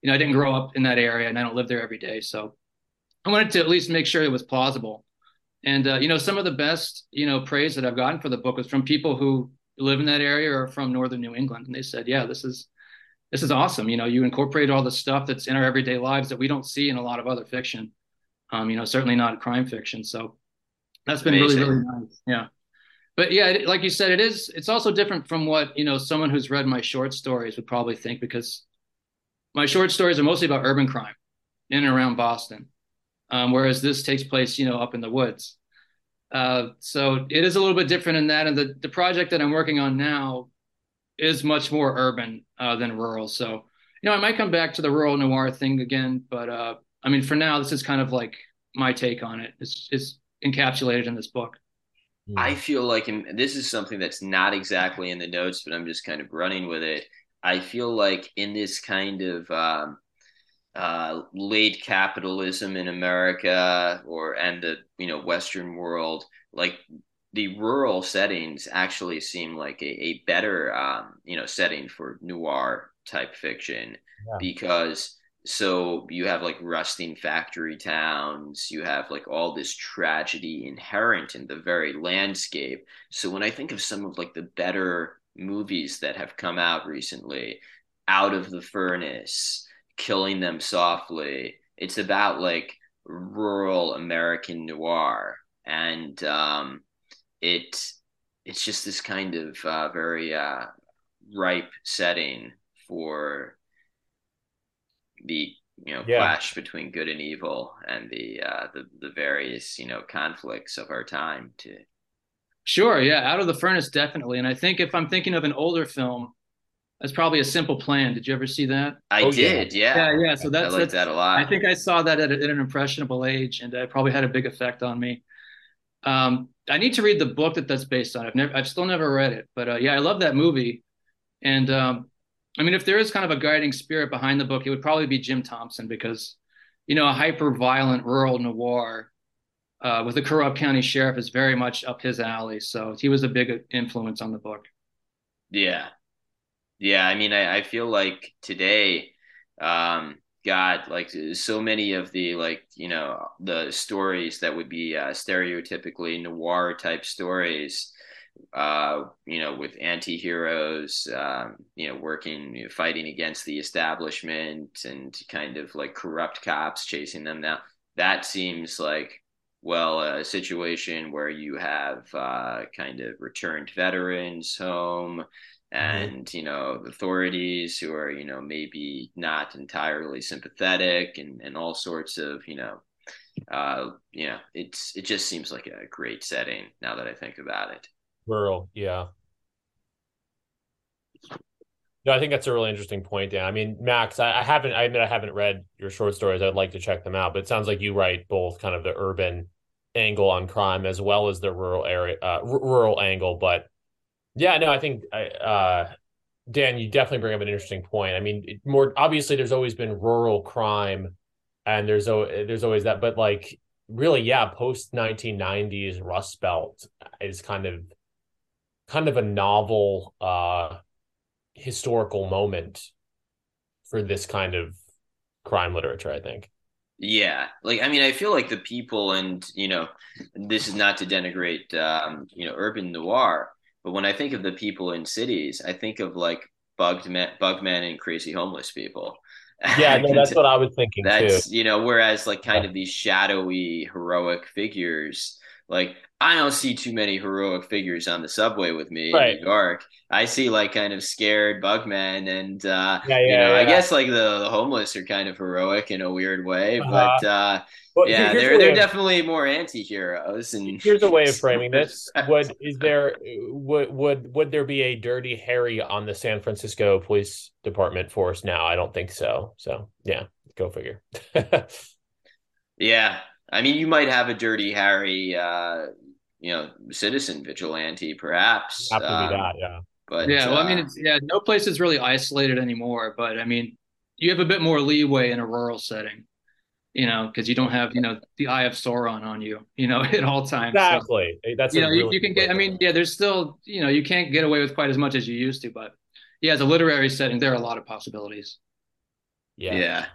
you know, I didn't grow up in that area and I don't live there every day. So I wanted to at least make sure it was plausible. And uh, you know, some of the best, you know, praise that I've gotten for the book was from people who live in that area or from northern New England. And they said, Yeah, this is this is awesome. You know, you incorporate all the stuff that's in our everyday lives that we don't see in a lot of other fiction. Um, you know, certainly not crime fiction. So that's been Amazing. really, really nice. Yeah. But yeah, it, like you said, it is, it's also different from what, you know, someone who's read my short stories would probably think because my short stories are mostly about urban crime in and around Boston. Um, whereas this takes place, you know, up in the woods. Uh, so it is a little bit different in that. And the, the project that I'm working on now is much more urban uh, than rural. So, you know, I might come back to the rural noir thing again, but uh, I mean, for now, this is kind of like my take on it. It's, it's encapsulated in this book. I feel like, and this is something that's not exactly in the notes, but I'm just kind of running with it. I feel like in this kind of um, uh, late capitalism in America or and the you know Western world, like the rural settings actually seem like a, a better um, you know setting for noir type fiction yeah. because so you have like rusting factory towns you have like all this tragedy inherent in the very landscape so when i think of some of like the better movies that have come out recently out of the furnace killing them softly. It's about like rural american noir. And um it it's just this kind of uh, very uh, ripe setting for the you know yeah. clash between good and evil and the uh the, the various you know conflicts of our time to sure yeah. Out of the furnace definitely. And i think if i'm thinking of an older film that's probably a simple plan did you ever see that i oh, did yeah yeah yeah so that's, I like that's that a lot i think i saw that at, at an impressionable age and it probably had a big effect on me Um, I need to read the book that that's based on. I've never, I've still never read it, but uh, yeah, I love that movie. And um, I mean, if there is kind of a guiding spirit behind the book, it would probably be Jim Thompson because, you know, a hyper violent rural noir uh, with a corrupt county sheriff is very much up his alley. So he was a big influence on the book. Yeah. Yeah. I mean, I, I feel like today, um, got like so many of the like you know the stories that would be uh, stereotypically noir type stories uh, you know, with anti-heroes, um, you know, working, you know, fighting against the establishment and kind of like corrupt cops chasing them Now That seems like, well, a situation where you have uh, kind of returned veterans home. And, mm-hmm. you know, authorities who are, you know, maybe not entirely sympathetic and, and all sorts of, you know, uh, you know, it's, it just seems like a great setting now that I think about it. Rural, yeah. No, I think that's a really interesting point, Dan. I mean, Max, I, I, haven't, I admit I haven't read your short stories. I'd like to check them out, but it sounds like you write both kind of the urban angle on crime as well as the rural area, uh, r- rural angle. But yeah, no, I think, uh, Dan, you definitely bring up an interesting point. I mean, more obviously, there's always been rural crime, and there's there's always that, but like really, yeah, post 1990s Rust Belt is kind of kind of a novel uh historical moment for this kind of crime literature i think yeah like i mean i feel like the people and you know this is not to denigrate um you know urban noir but when i think of the people in cities i think of like bugged men bugmen and crazy homeless people *laughs* yeah no, that's what i was thinking that's too. you know whereas like kind yeah. of these shadowy heroic figures like I don't see too many heroic figures on the subway with me right. in New York. I see like kind of scared bugmen, and uh, yeah, yeah, you know, yeah, I guess like the, the, homeless are kind of heroic in a weird way, uh-huh. but uh, well, yeah, they're they're of, definitely more anti-heroes. And here's a way of framing this: *laughs* would is there would would would there be a Dirty Harry on the San Francisco Police Department force now? I don't think so. So yeah, go figure. *laughs* yeah, I mean, you might have a Dirty Harry, uh, you know, citizen vigilante, perhaps. Have um, that, yeah. But yeah, well, uh, I mean, uh, it's, yeah, no place is really isolated anymore. But I mean, you have a bit more leeway in a rural setting, you know, because you don't have, you know, the eye of Sauron on you, you know, *laughs* at all times. Exactly. So, That's you know, really you, you can get. I mean, yeah, there's still, you know, you can't get away with quite as much as you used to, but yeah, as a literary setting, there are a lot of possibilities. Yeah. Yeah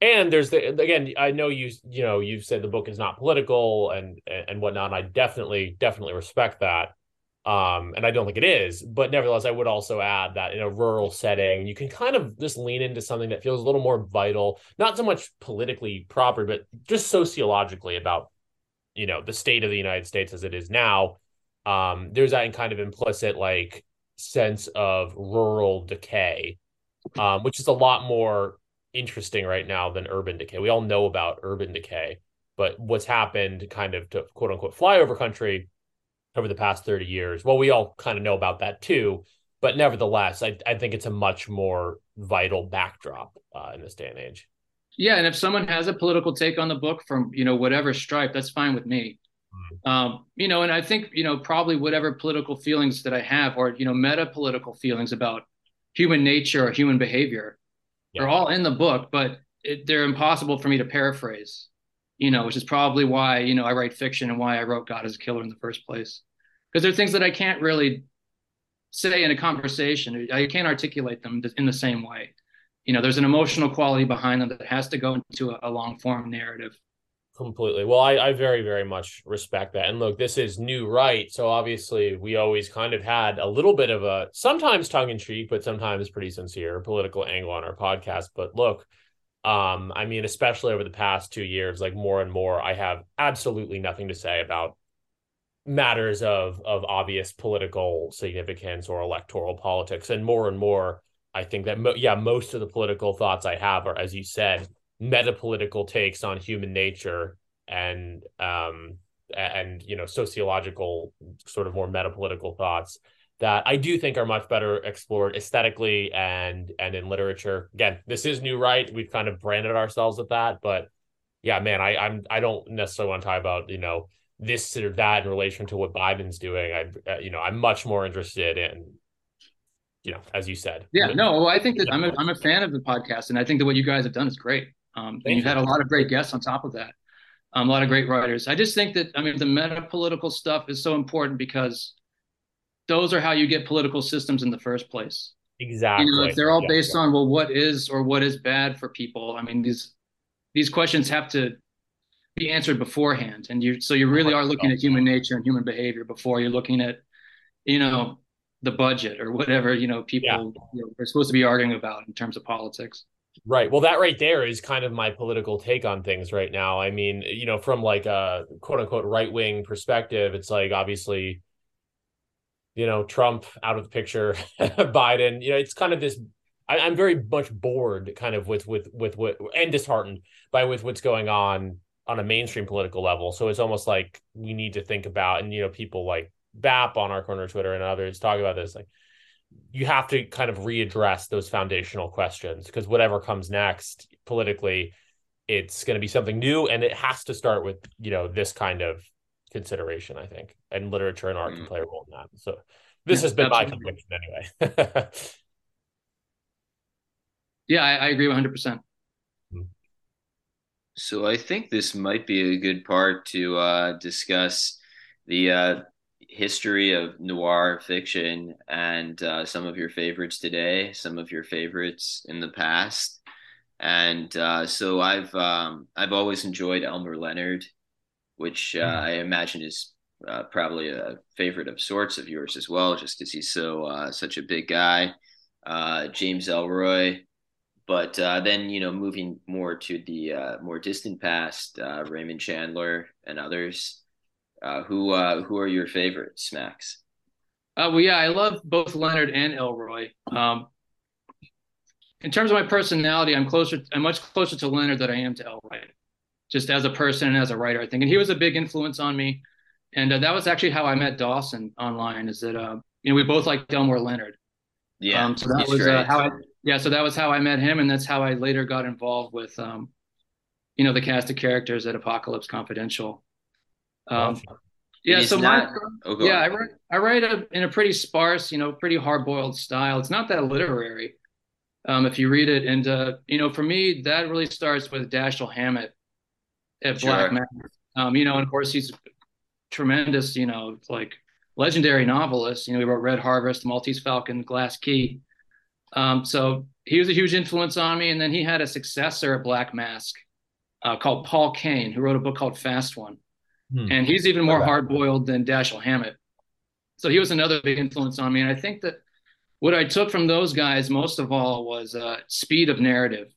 and there's the again i know you you know you've said the book is not political and and whatnot and i definitely definitely respect that um and i don't think it is but nevertheless i would also add that in a rural setting you can kind of just lean into something that feels a little more vital not so much politically proper but just sociologically about you know the state of the united states as it is now. Um there's that kind of implicit like sense of rural decay um which is a lot more interesting right now than urban decay. We all know about urban decay, but what's happened kind of to quote unquote flyover country over the past 30 years, well, we all kind of know about that too. But nevertheless, I, I think it's a much more vital backdrop uh, in this day and age. Yeah, and if someone has a political take on the book from you know whatever stripe, that's fine with me. Mm-hmm. Um, you know, and I think you know probably whatever political feelings that I have, or you know, meta political feelings about human nature or human behavior, yeah. are all in the book, but it, they're impossible for me to paraphrase. You know, which is probably why you know I write fiction and why I wrote God is a Killer in the first place, because there are things that I can't really say in a conversation. I can't articulate them in the same way. You know, there's an emotional quality behind them that has to go into a, a long form narrative. Completely. Well, I, I very, very much respect that. And look, this is new right. So obviously we always kind of had a little bit of a sometimes tongue in cheek, but sometimes pretty sincere political angle on our podcast. But look, um, I mean, especially over the past two years, like more and more, I have absolutely nothing to say about matters of of obvious political significance or electoral politics. And more and more, I think that mo- yeah, most of the political thoughts I have are, as you said, metapolitical takes on human nature and um and you know sociological sort of more metapolitical thoughts that I do think are much better explored aesthetically and and in literature. Again, this is new right. We've kind of branded ourselves with that, but yeah, man, I I'm I don't necessarily want to talk about you know this or that in relation to what Biden's doing. I uh, you know I'm much more interested in you know as you said. Yeah, no, I think that I'm a, I'm a fan of the podcast, and I think that what you guys have done is great. Um, and you've had a lot of great guests on top of that, um, a lot of great writers. I just think that I mean the meta political stuff is so important because those are how you get political systems in the first place. Exactly. You know, if they're all yeah, based yeah. on well, what is or what is bad for people. I mean, these these questions have to be answered beforehand, and you so you really are looking at human nature and human behavior before you're looking at, you know, the budget or whatever you know people yeah. you know, are supposed to be arguing about in terms of politics. Right. Well, that right there is kind of my political take on things right now. I mean, you know, from like a quote unquote right wing perspective, it's like obviously you know, Trump out of the picture, *laughs* Biden, you know, it's kind of this I, am very much bored kind of with with with what and disheartened by with what's going on on a mainstream political level. So it's almost like we need to think about and you know, people like BAP on our corner Twitter and others talk about this like you have to kind of readdress those foundational questions because whatever comes next politically it's going to be something new and it has to start with you know this kind of consideration, I think, and literature and art mm. can play a role in that. So this yeah, has been absolutely. my conviction anyway. *laughs* yeah, I, I, agree 100%. Hmm. So I think this might be a good part to uh, discuss the uh, history of noir fiction and uh, some of your favorites today, some of your favorites in the past. And uh, so I've um, I've always enjoyed Elmore Leonard which uh, mm. I imagine is uh, probably a favorite of sorts of yours as well, just because he's so uh, such a big guy. Uh, James Ellroy, but uh, then you know moving more to the uh, more distant past, Raymond Chandler and others. Who who are your favorites, Max? well, yeah, I love both Leonard and Ellroy. Um, in terms of my personality, I'm closer. I'm much closer to Leonard than I am to Ellroy, just as a person and as a writer, I think. And he was a big influence on me. And uh, that was actually how I met Dawson online. Is that uh, you know we both like Elmore Leonard. Yeah. Um, so that was uh, how I yeah. So that was how I met him, and that's how I later got involved with um, you know, the cast of characters at Apocalypse Confidential. Um, yeah. So not, my, oh, yeah, on. I write I write a, in a pretty sparse, you know, pretty hard boiled style. It's not that literary. Um, if you read it, and uh, you know, for me, that really starts with Dashiell Hammett at sure. Black Mask. Um, you know, and of course he's tremendous, you know, like legendary novelist. You know, he wrote Red Harvest, Maltese Falcon, Glass Key. Um, so he was a huge influence on me. And then he had a successor at Black Mask uh, called Paul Cain, who wrote a book called Fast One. Hmm. And he's even more hard boiled than Dashiell Hammett. So he was another big influence on me. And I think that what I took from those guys most of all was uh, speed of narrative.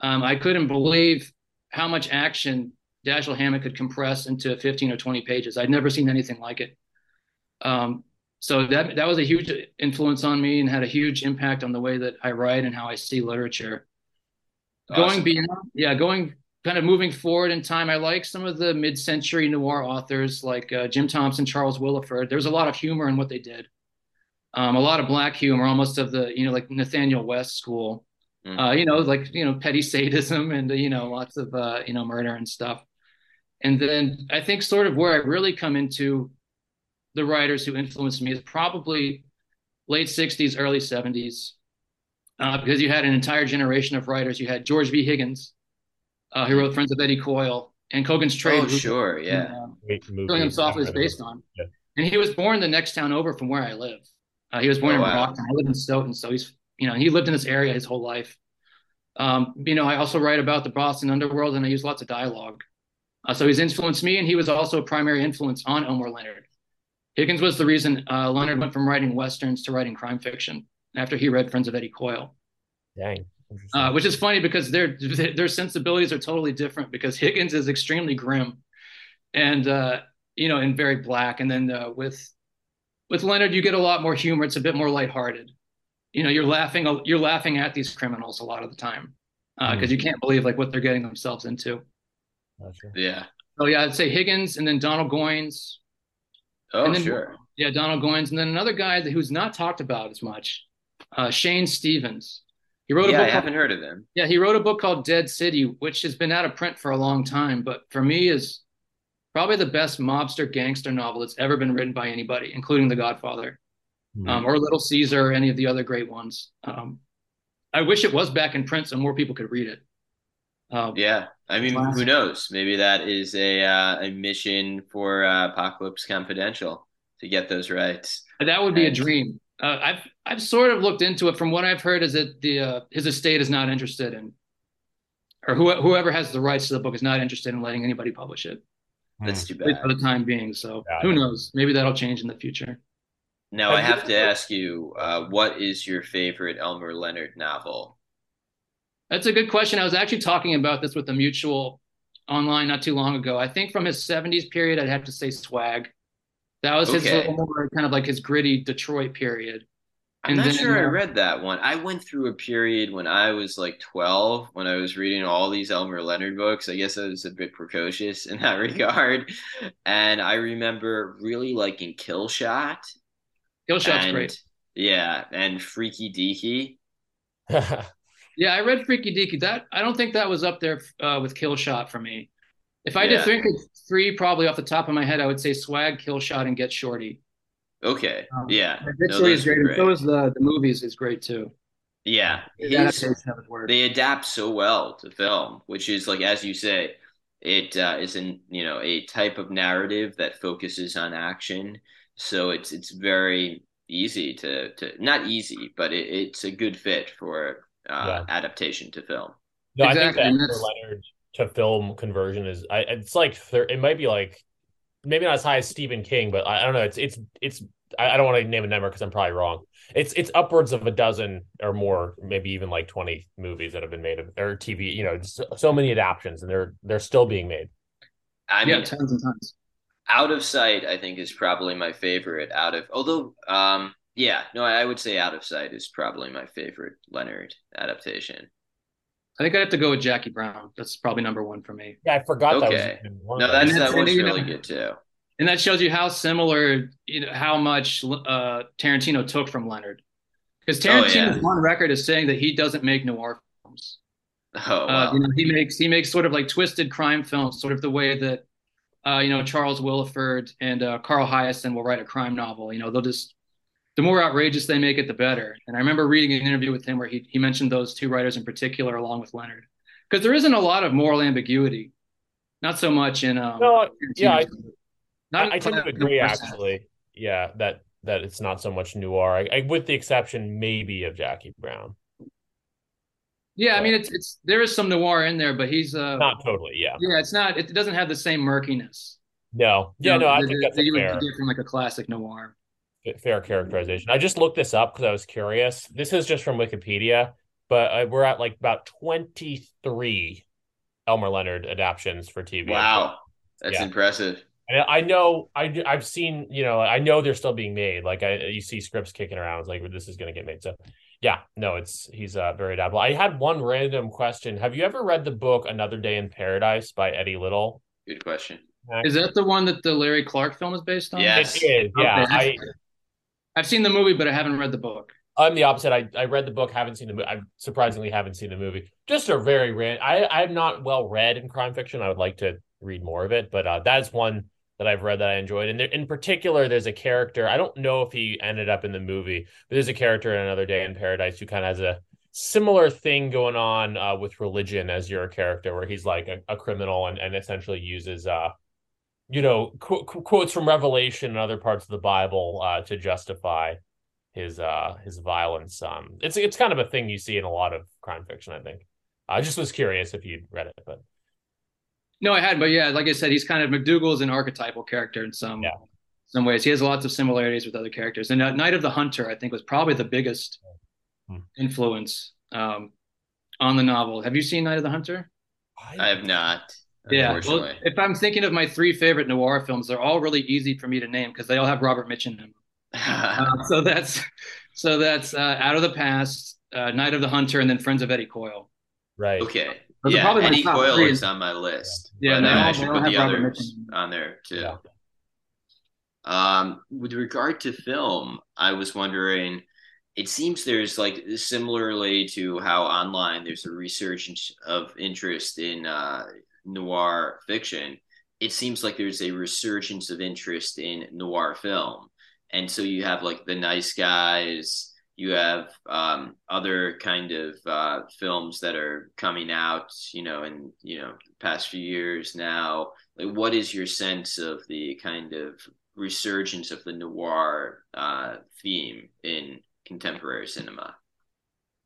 Um, I couldn't believe how much action Dashiell Hammett could compress into 15 or 20 pages. I'd never seen anything like it. Um, so that that was a huge influence on me and had a huge impact on the way that I write and how I see literature. Awesome. Going beyond, yeah, going kind of moving forward in time, I like some of the mid-century noir authors like uh, Jim Thompson, Charles Willeford. There's a lot of humor in what they did. Um, a lot of black humor, almost of the you know like Nathanael West school. Mm-hmm. Uh, you know, like you know, petty sadism and you know, lots of uh, you know, murder and stuff. And then I think sort of where I really come into the writers who influenced me is probably late 60s, early 70s, uh, because you had an entire generation of writers. You had George V. Higgins, uh, who wrote Friends of Eddie Coyle, and Cogan's Trade. Oh, sure, yeah. Killing Softly is based on. Yeah. And he was born the next town over from where I live. Uh, he was born oh, in wow. Brockton. I live in Stoughton, so he's you know, he lived in this area his whole life. Um, you know, I also write about the Boston underworld and I use lots of dialogue. Uh, so he's influenced me, and he was also a primary influence on Elmore Leonard. Higgins was the reason uh, Leonard went from writing westerns to writing crime fiction after he read Friends of Eddie Coyle. Dang. Uh, which is funny because their *laughs* their sensibilities are totally different. Because Higgins is extremely grim, and uh, you know, and very black. And then uh, with with Leonard, you get a lot more humor. It's a bit more lighthearted you know you're laughing you're laughing at these criminals a lot of the time because uh, mm. you can't believe like what they're getting themselves into. Gotcha. Yeah. Oh yeah, I'd say Higgins and then Donald Goines. Oh then, sure. Yeah, Donald Goines and then another guy who's not talked about as much, uh, Shane Stevens. He wrote yeah, a I book. Called, haven't heard of him. yeah, he wrote a book called Dead City, which has been out of print for a long time, but for me is probably the best mobster gangster novel that's ever been written by anybody, including The Godfather, Hmm. um, or Little Caesar, or any of the other great ones. Um, I wish it was back in print so more people could read it. Um, Yeah, I mean, who knows? Maybe that is a uh, a mission for uh, Apocalypse Confidential to get those rights. That would be a dream. Uh, I've I've sort of looked into it. From what I've heard, is that the uh, his estate is not interested in, or who, whoever has the rights to the book is not interested in letting anybody publish it That's too bad. for the time being. So Yeah. who knows? Maybe that'll change in the future. Now I Have have to ask you, uh, what is your favorite Elmore Leonard novel? That's a good question. I was actually talking about this with a mutual online not too long ago. I think from his '70s period, I'd have to say Swag. That was his Okay. little more kind of like his gritty Detroit period. I'm And not then, sure I uh, read that one. I went through a period when I was like 12 when I was reading all these Elmore Leonard books. I guess I was a bit precocious in that *laughs* regard. And I remember really liking Kill Shot. Killshot's and, great. Yeah, and Freaky Deaky. *laughs* Yeah, I read Freaky Deaky. That I don't think that was up there uh, with Killshot for me. If I Yeah. did think of three, probably off the top of my head, I would say Swag, Kill Shot, and Get Shorty. Okay. Um, yeah. Get No, those is great. great. So is the the movies is great too. Yeah. The His, adaptation of his work. they adapt so well to film, which is like as you say, it uh, is in you know a type of narrative that focuses on action. So it's it's very easy to to not easy, but it, it's a good fit for uh, adaptation to film. No, I think Exactly, that for Leonard to film conversion is I it's like thir- it might be like maybe not as high as Stephen King, but I, I don't know. It's it's it's I, I don't want to name a number because I'm probably wrong. It's it's upwards of a dozen or more, maybe even like 20 movies that have been made of or TV. You know, so, so many adaptations, and they're they're still being made. I yeah, mean, tons and tons. Out of Sight, I think, is probably my favorite. Out of although, um, yeah, no, I would say Out of Sight is probably my favorite Leonard adaptation. I think I'd have to go with Jackie Brown. That's probably number one for me. Yeah, I forgot that Okay. was one No, of that's that one's really good too. And that shows you how similar, you know, how much uh, Tarantino took from Leonard. Because Oh, Tarantino's yeah. one record is saying that he doesn't make noir films. Oh Uh, you know, he makes he makes sort of like twisted crime films, sort of the way that uh, you know Charles Willeford and uh, Carl Hiaasen will write a crime novel. You know, they'll just the more outrageous they make it, the better. And I remember reading an interview with him where he he mentioned those two writers in particular, along with Leonard, because there isn't a lot of moral ambiguity, not so much in um, No, yeah, I- not I, I tend to agree actually. Yeah, that that it's not so much noir, I, I, with the exception maybe of Jackie Brown. Yeah, I mean it's it's there is some noir in there, but he's uh Not totally. Yeah. yeah, it's not it doesn't have the same murkiness. No. Yeah. you know, No. I think that that's you would fair. get from like a classic noir. Fair characterization. I just looked this up because I was curious. This is just from Wikipedia, but uh, we're at like about 23 Elmore Leonard adaptations for TV. Wow, that's Yeah. impressive. And I know I I've seen, you know, I know they're still being made. Like I you see scripts kicking around. It's like this is going to get made. So yeah, no, it's he's uh, very adaptable. I had one random question. Have you ever read the book Another Day in Paradise by Eddie Little? Good question. Is that the one that the Larry Clark film is based on? Yes. It is. Yeah. Okay. I I've seen the movie, but I haven't read the book. I'm the opposite. I, I read the book, haven't seen the movie. I surprisingly haven't seen the movie. Just a very random. I I'm not well read in crime fiction. I would like to read more of it, but uh, that's one that I've read that I enjoyed. And there, in particular, there's a character. I don't know if he ended up in the movie, but there's a character in Another Day in Paradise who kind of has a similar thing going on uh, with religion as your character, where he's like a, a criminal and, and essentially uses uh you know qu- qu- quotes from Revelation and other parts of the Bible uh, to justify his uh his violence. Um, it's it's kind of a thing you see in a lot of crime fiction. I think. I just was curious if you'd read it, but No, I hadn't. but yeah, like I said, he's kind of McDougal's an archetypal character in some Yeah. some ways. He has lots of similarities with other characters. And uh, Night of the Hunter, I think, was probably the biggest Hmm. influence um, on the novel. Have you seen Night of the Hunter? I have not. Yeah. Well, if I'm thinking of my three favorite noir films, they're all really easy for me to name because they all have Robert Mitchum in them. *laughs* Uh, so that's so that's uh, Out of the Past, uh, Night of the Hunter, and then Friends of Eddie Coyle. right. okay. Those Yeah, Eddie Coyle three. is on my list. Yeah, but they uh, I should they all put the Robert others on there too. Yeah. Um, with regard to film, I was wondering it seems there's like similarly to how online there's a resurgence of interest in uh, noir fiction. It seems like there's a resurgence of interest in noir film, and so you have like the nice guys. You have um, other kind of uh, films that are coming out, you know, in you know past few years now. Like, what is your sense of the kind of resurgence of the noir uh, theme in contemporary cinema?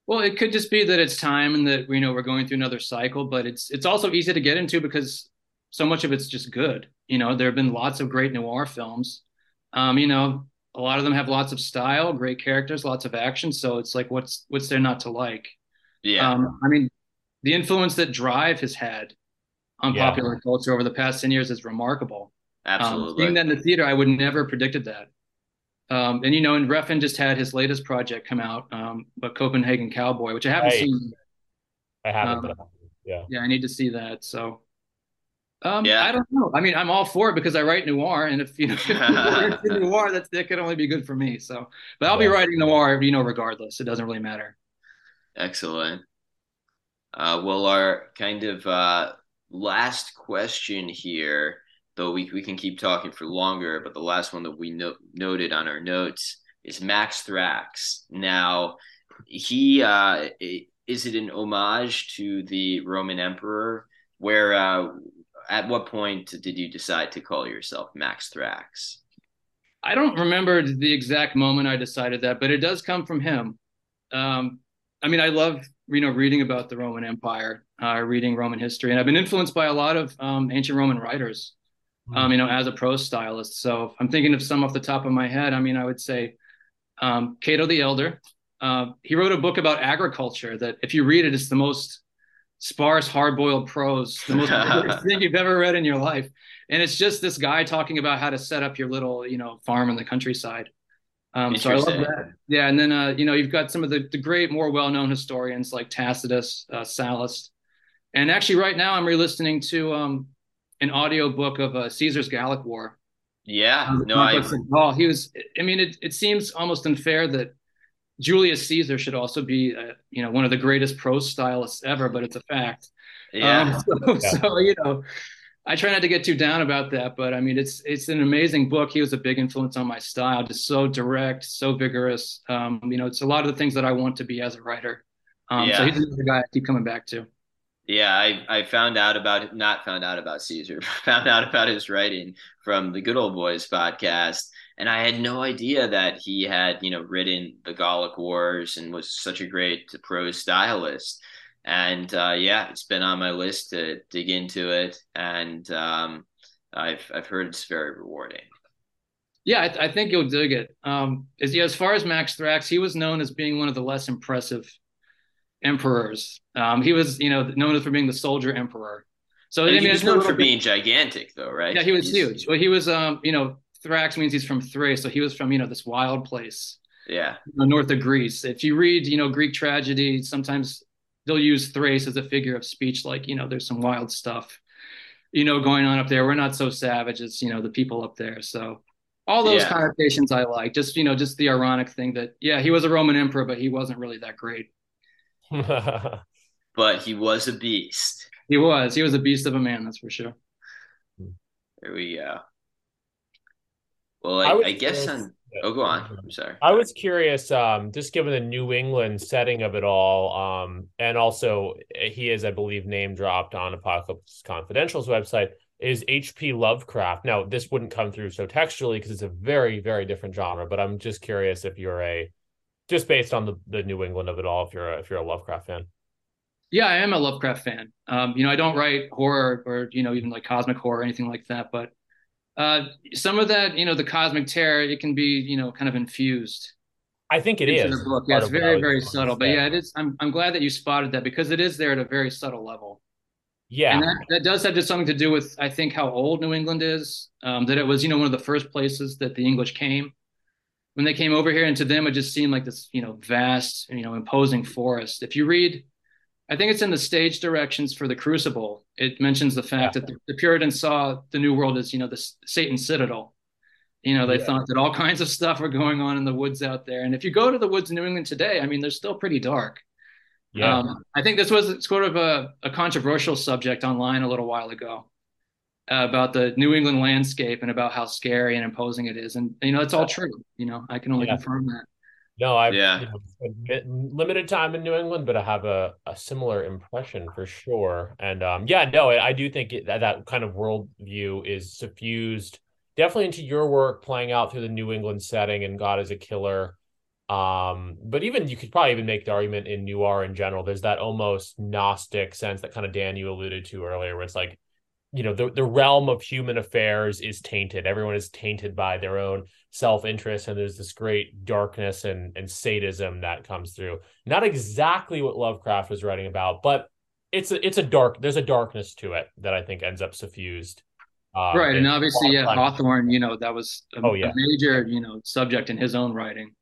Well, it could just be that it's time and that you know we're going through another cycle, but it's it's also easy to get into because so much of it's just good. You know, there have been lots of great noir films. Um, you know, a lot of them have lots of style, great characters, lots of action. So it's like, what's what's there not to like? Yeah, Um, I mean, the influence that Drive has had on Yeah. popular culture over the past ten years is remarkable. Um, absolutely. seeing that in the theater, I would never predicted that. Um, and you know, and Refn just had his latest project come out, um, but Copenhagen Cowboy, which I haven't Right. seen. I haven't, Um, but I- yeah. Yeah, I need to see that. So, um, Yeah. I don't know. I mean, I'm all for it because I write noir, and if you know, *laughs* if *laughs* noir, that's that could only be good for me. So, but I'll be Yeah. writing noir, you know, regardless. It doesn't really matter. Excellent. Uh, well, our kind of uh, last question here, though we, we can keep talking for longer, but the last one that we no- noted on our notes is Max Thrax. Now, he uh, is it an homage to the Roman Emperor? Where uh, at what point did you decide to call yourself Max Thrax? I don't remember the exact moment I decided that, but it does come from him. Um, I mean, I love you know reading about the Roman Empire, uh, reading Roman history, and I've been influenced by a lot of um, ancient Roman writers. Um, you know, as a prose stylist. So I'm thinking of some off the top of my head. I mean, I would say um, Cato the Elder. Uh, he wrote a book about agriculture that, if you read it, it's the most sparse, hard-boiled prose, the most *laughs* thing you've ever read in your life. And it's just this guy talking about how to set up your little, you know, farm in the countryside. Um, so I love that. Yeah, and then uh, you know you've got some of the, the great, more well-known historians like Tacitus, uh, Sallust, and actually right now I'm re-listening to um, an audio book of uh, Caesar's Gallic War. Yeah, Um, no, I Conquest of Gaul. He was. I mean, it it seems almost unfair that Julius Caesar should also be, uh, you know, one of the greatest prose stylists ever, but it's a fact. yeah. Um, *laughs* so, so you know, I try not to get too down about that, but I mean, it's it's an amazing book. He was a big influence on my style, just so direct, so vigorous. Um, you know, it's a lot of the things that I want to be as a writer. Um, So he's the guy I keep coming back to. Yeah, I, I found out about not found out about Caesar, *laughs* found out about his writing from the Good Old Boys podcast, and I had no idea that he had you know written the Gallic Wars and was such a great prose stylist. And uh, yeah, it's been on my list to dig into it, and um, I've I've heard it's very rewarding. Yeah, I, I think you'll dig it. Um, as, yeah, as far as Max Thrax, he was known as being one of the less impressive emperors. Um, he was, you know, known for being the soldier emperor. So And I he was known for being gigantic, though, right? Yeah, he was He's- huge. Well, he was, um, you know, Thrax means he's from Thrace, so he was from, you know, this wild place Yeah, you know, north of Greece. If you read, you know, Greek tragedy, sometimes they'll use Thrace as a figure of speech, like, you know, there's some wild stuff, you know, going on up there. We're not so savage as, you know, the people up there. So all those Yeah. connotations I like. Just, you know, just the ironic thing that, yeah, he was a Roman emperor, but he wasn't really that great. *laughs* but he was a beast. He was. He was a beast of a man, that's for sure. There we go. Well, I I, I guess curious- on. Oh, go on. I'm sorry. I was curious, um, just given the New England setting of it all, um, and also he is, I believe, name dropped on Apocalypse Confidential's website. Is H.P. Lovecraft? Now, this wouldn't come through so textually because it's a very, very different genre. But I'm just curious if you're a, just based on the, the New England of it all, if you're a, if you're a Lovecraft fan. Yeah, I am a Lovecraft fan. Um, you know, I don't write horror or, you know, even like cosmic horror or anything like that, but uh, some of that, you know, the cosmic terror, it can be, you know, kind of infused I think it is. book. Yeah, it's of what I very, very subtle. But yeah, it is. I'm, I'm glad that you spotted that because it is there at a very subtle level. Yeah, And that, that does have just something to do with, I think, how old New England is. Um, that it was, you know, one of the first places that the English came. When they came over here, and to them, it just seemed like this, you know, vast, you know, imposing forest. If you read, I think it's in the stage directions for the Crucible. It mentions the fact that the, the Puritans saw the New World as, you know, the S- Satan citadel. You know, they Yeah. thought that all kinds of stuff were going on in the woods out there. And if you go to the woods in New England today, I mean, they're still pretty dark. Yeah. Um, I think this was sort of a, a controversial subject online a little while ago about the New England landscape and about how scary and imposing it is. And, you know, it's all true. You know, I can only Yeah. confirm that. No, I've Yeah. you know, spent limited time in New England, but I have a, a similar impression for sure. And um, yeah, no, I, I do think it, that that kind of worldview is suffused definitely into your work, playing out through the New England setting and God is a killer. Um, but even you could probably even make the argument in noir in general. There's that almost Gnostic sense that kind of Dan you alluded to earlier, where it's like, you know, the, the realm of human affairs is tainted. Everyone is tainted by their own self-interest, and there's this great darkness and and sadism that comes through. Not exactly what Lovecraft was writing about, but it's a it's a dark. There's a darkness to it that I think ends up suffused. Um, right. And obviously, yeah, Hawthorne, you know, that was a, Oh, yeah. a major, you know, subject in his own writing.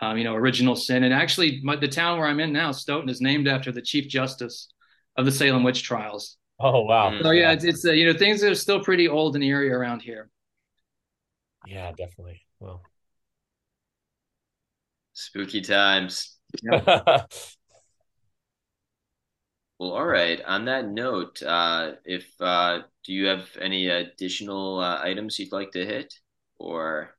Um, you know, original sin. And actually, my, the town where I'm in now, Stoughton, is named after the Chief Justice of the Salem witch trials. Oh wow. Mm. So yeah, it's, it's uh, you know things are still pretty old and eerie around here. Yeah, definitely. Well, Spooky times. *laughs* Well, all right. On that note, uh, if uh, do you have any additional uh, items you'd like to hit, or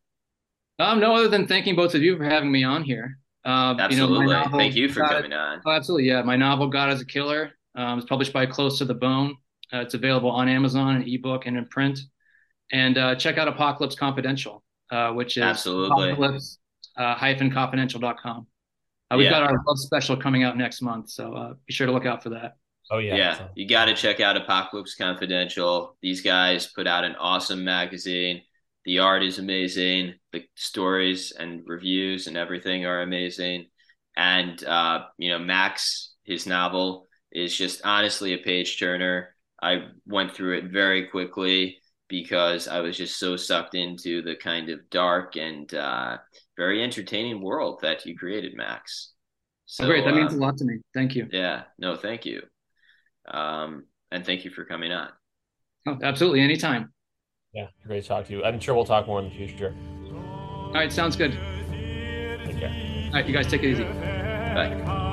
Um, no other than thanking both of you for having me on here. Um, absolutely? You know, novel, Thank you for God- coming on. Oh, absolutely, yeah. My novel "God is a Killer" um, is published by Close to the Bone. Uh, it's available on Amazon, an ebook, and in print. And uh, check out Apocalypse Confidential, uh, which is Absolutely. apocalypse uh, hyphen confidential.com. Uh, we've Yeah. got our love special coming out next month, so uh, be sure to look out for that. oh yeah. Yeah, So- you got to check out Apocalypse Confidential. These guys put out an awesome magazine. The art is amazing. The stories and reviews and everything are amazing. And uh, you know, Max, his novel is just honestly a page turner. I went through it very quickly because I was just so sucked into the kind of dark and uh, very entertaining world that you created, Max. So oh, great, that means um, a lot to me. Thank you. yeah, no, thank you. Um, and thank you for coming on. Oh, absolutely, anytime. Yeah, great to talk to you. I'm sure we'll talk more in the future. All right, sounds good. Take care. All right, you guys take it easy. Bye.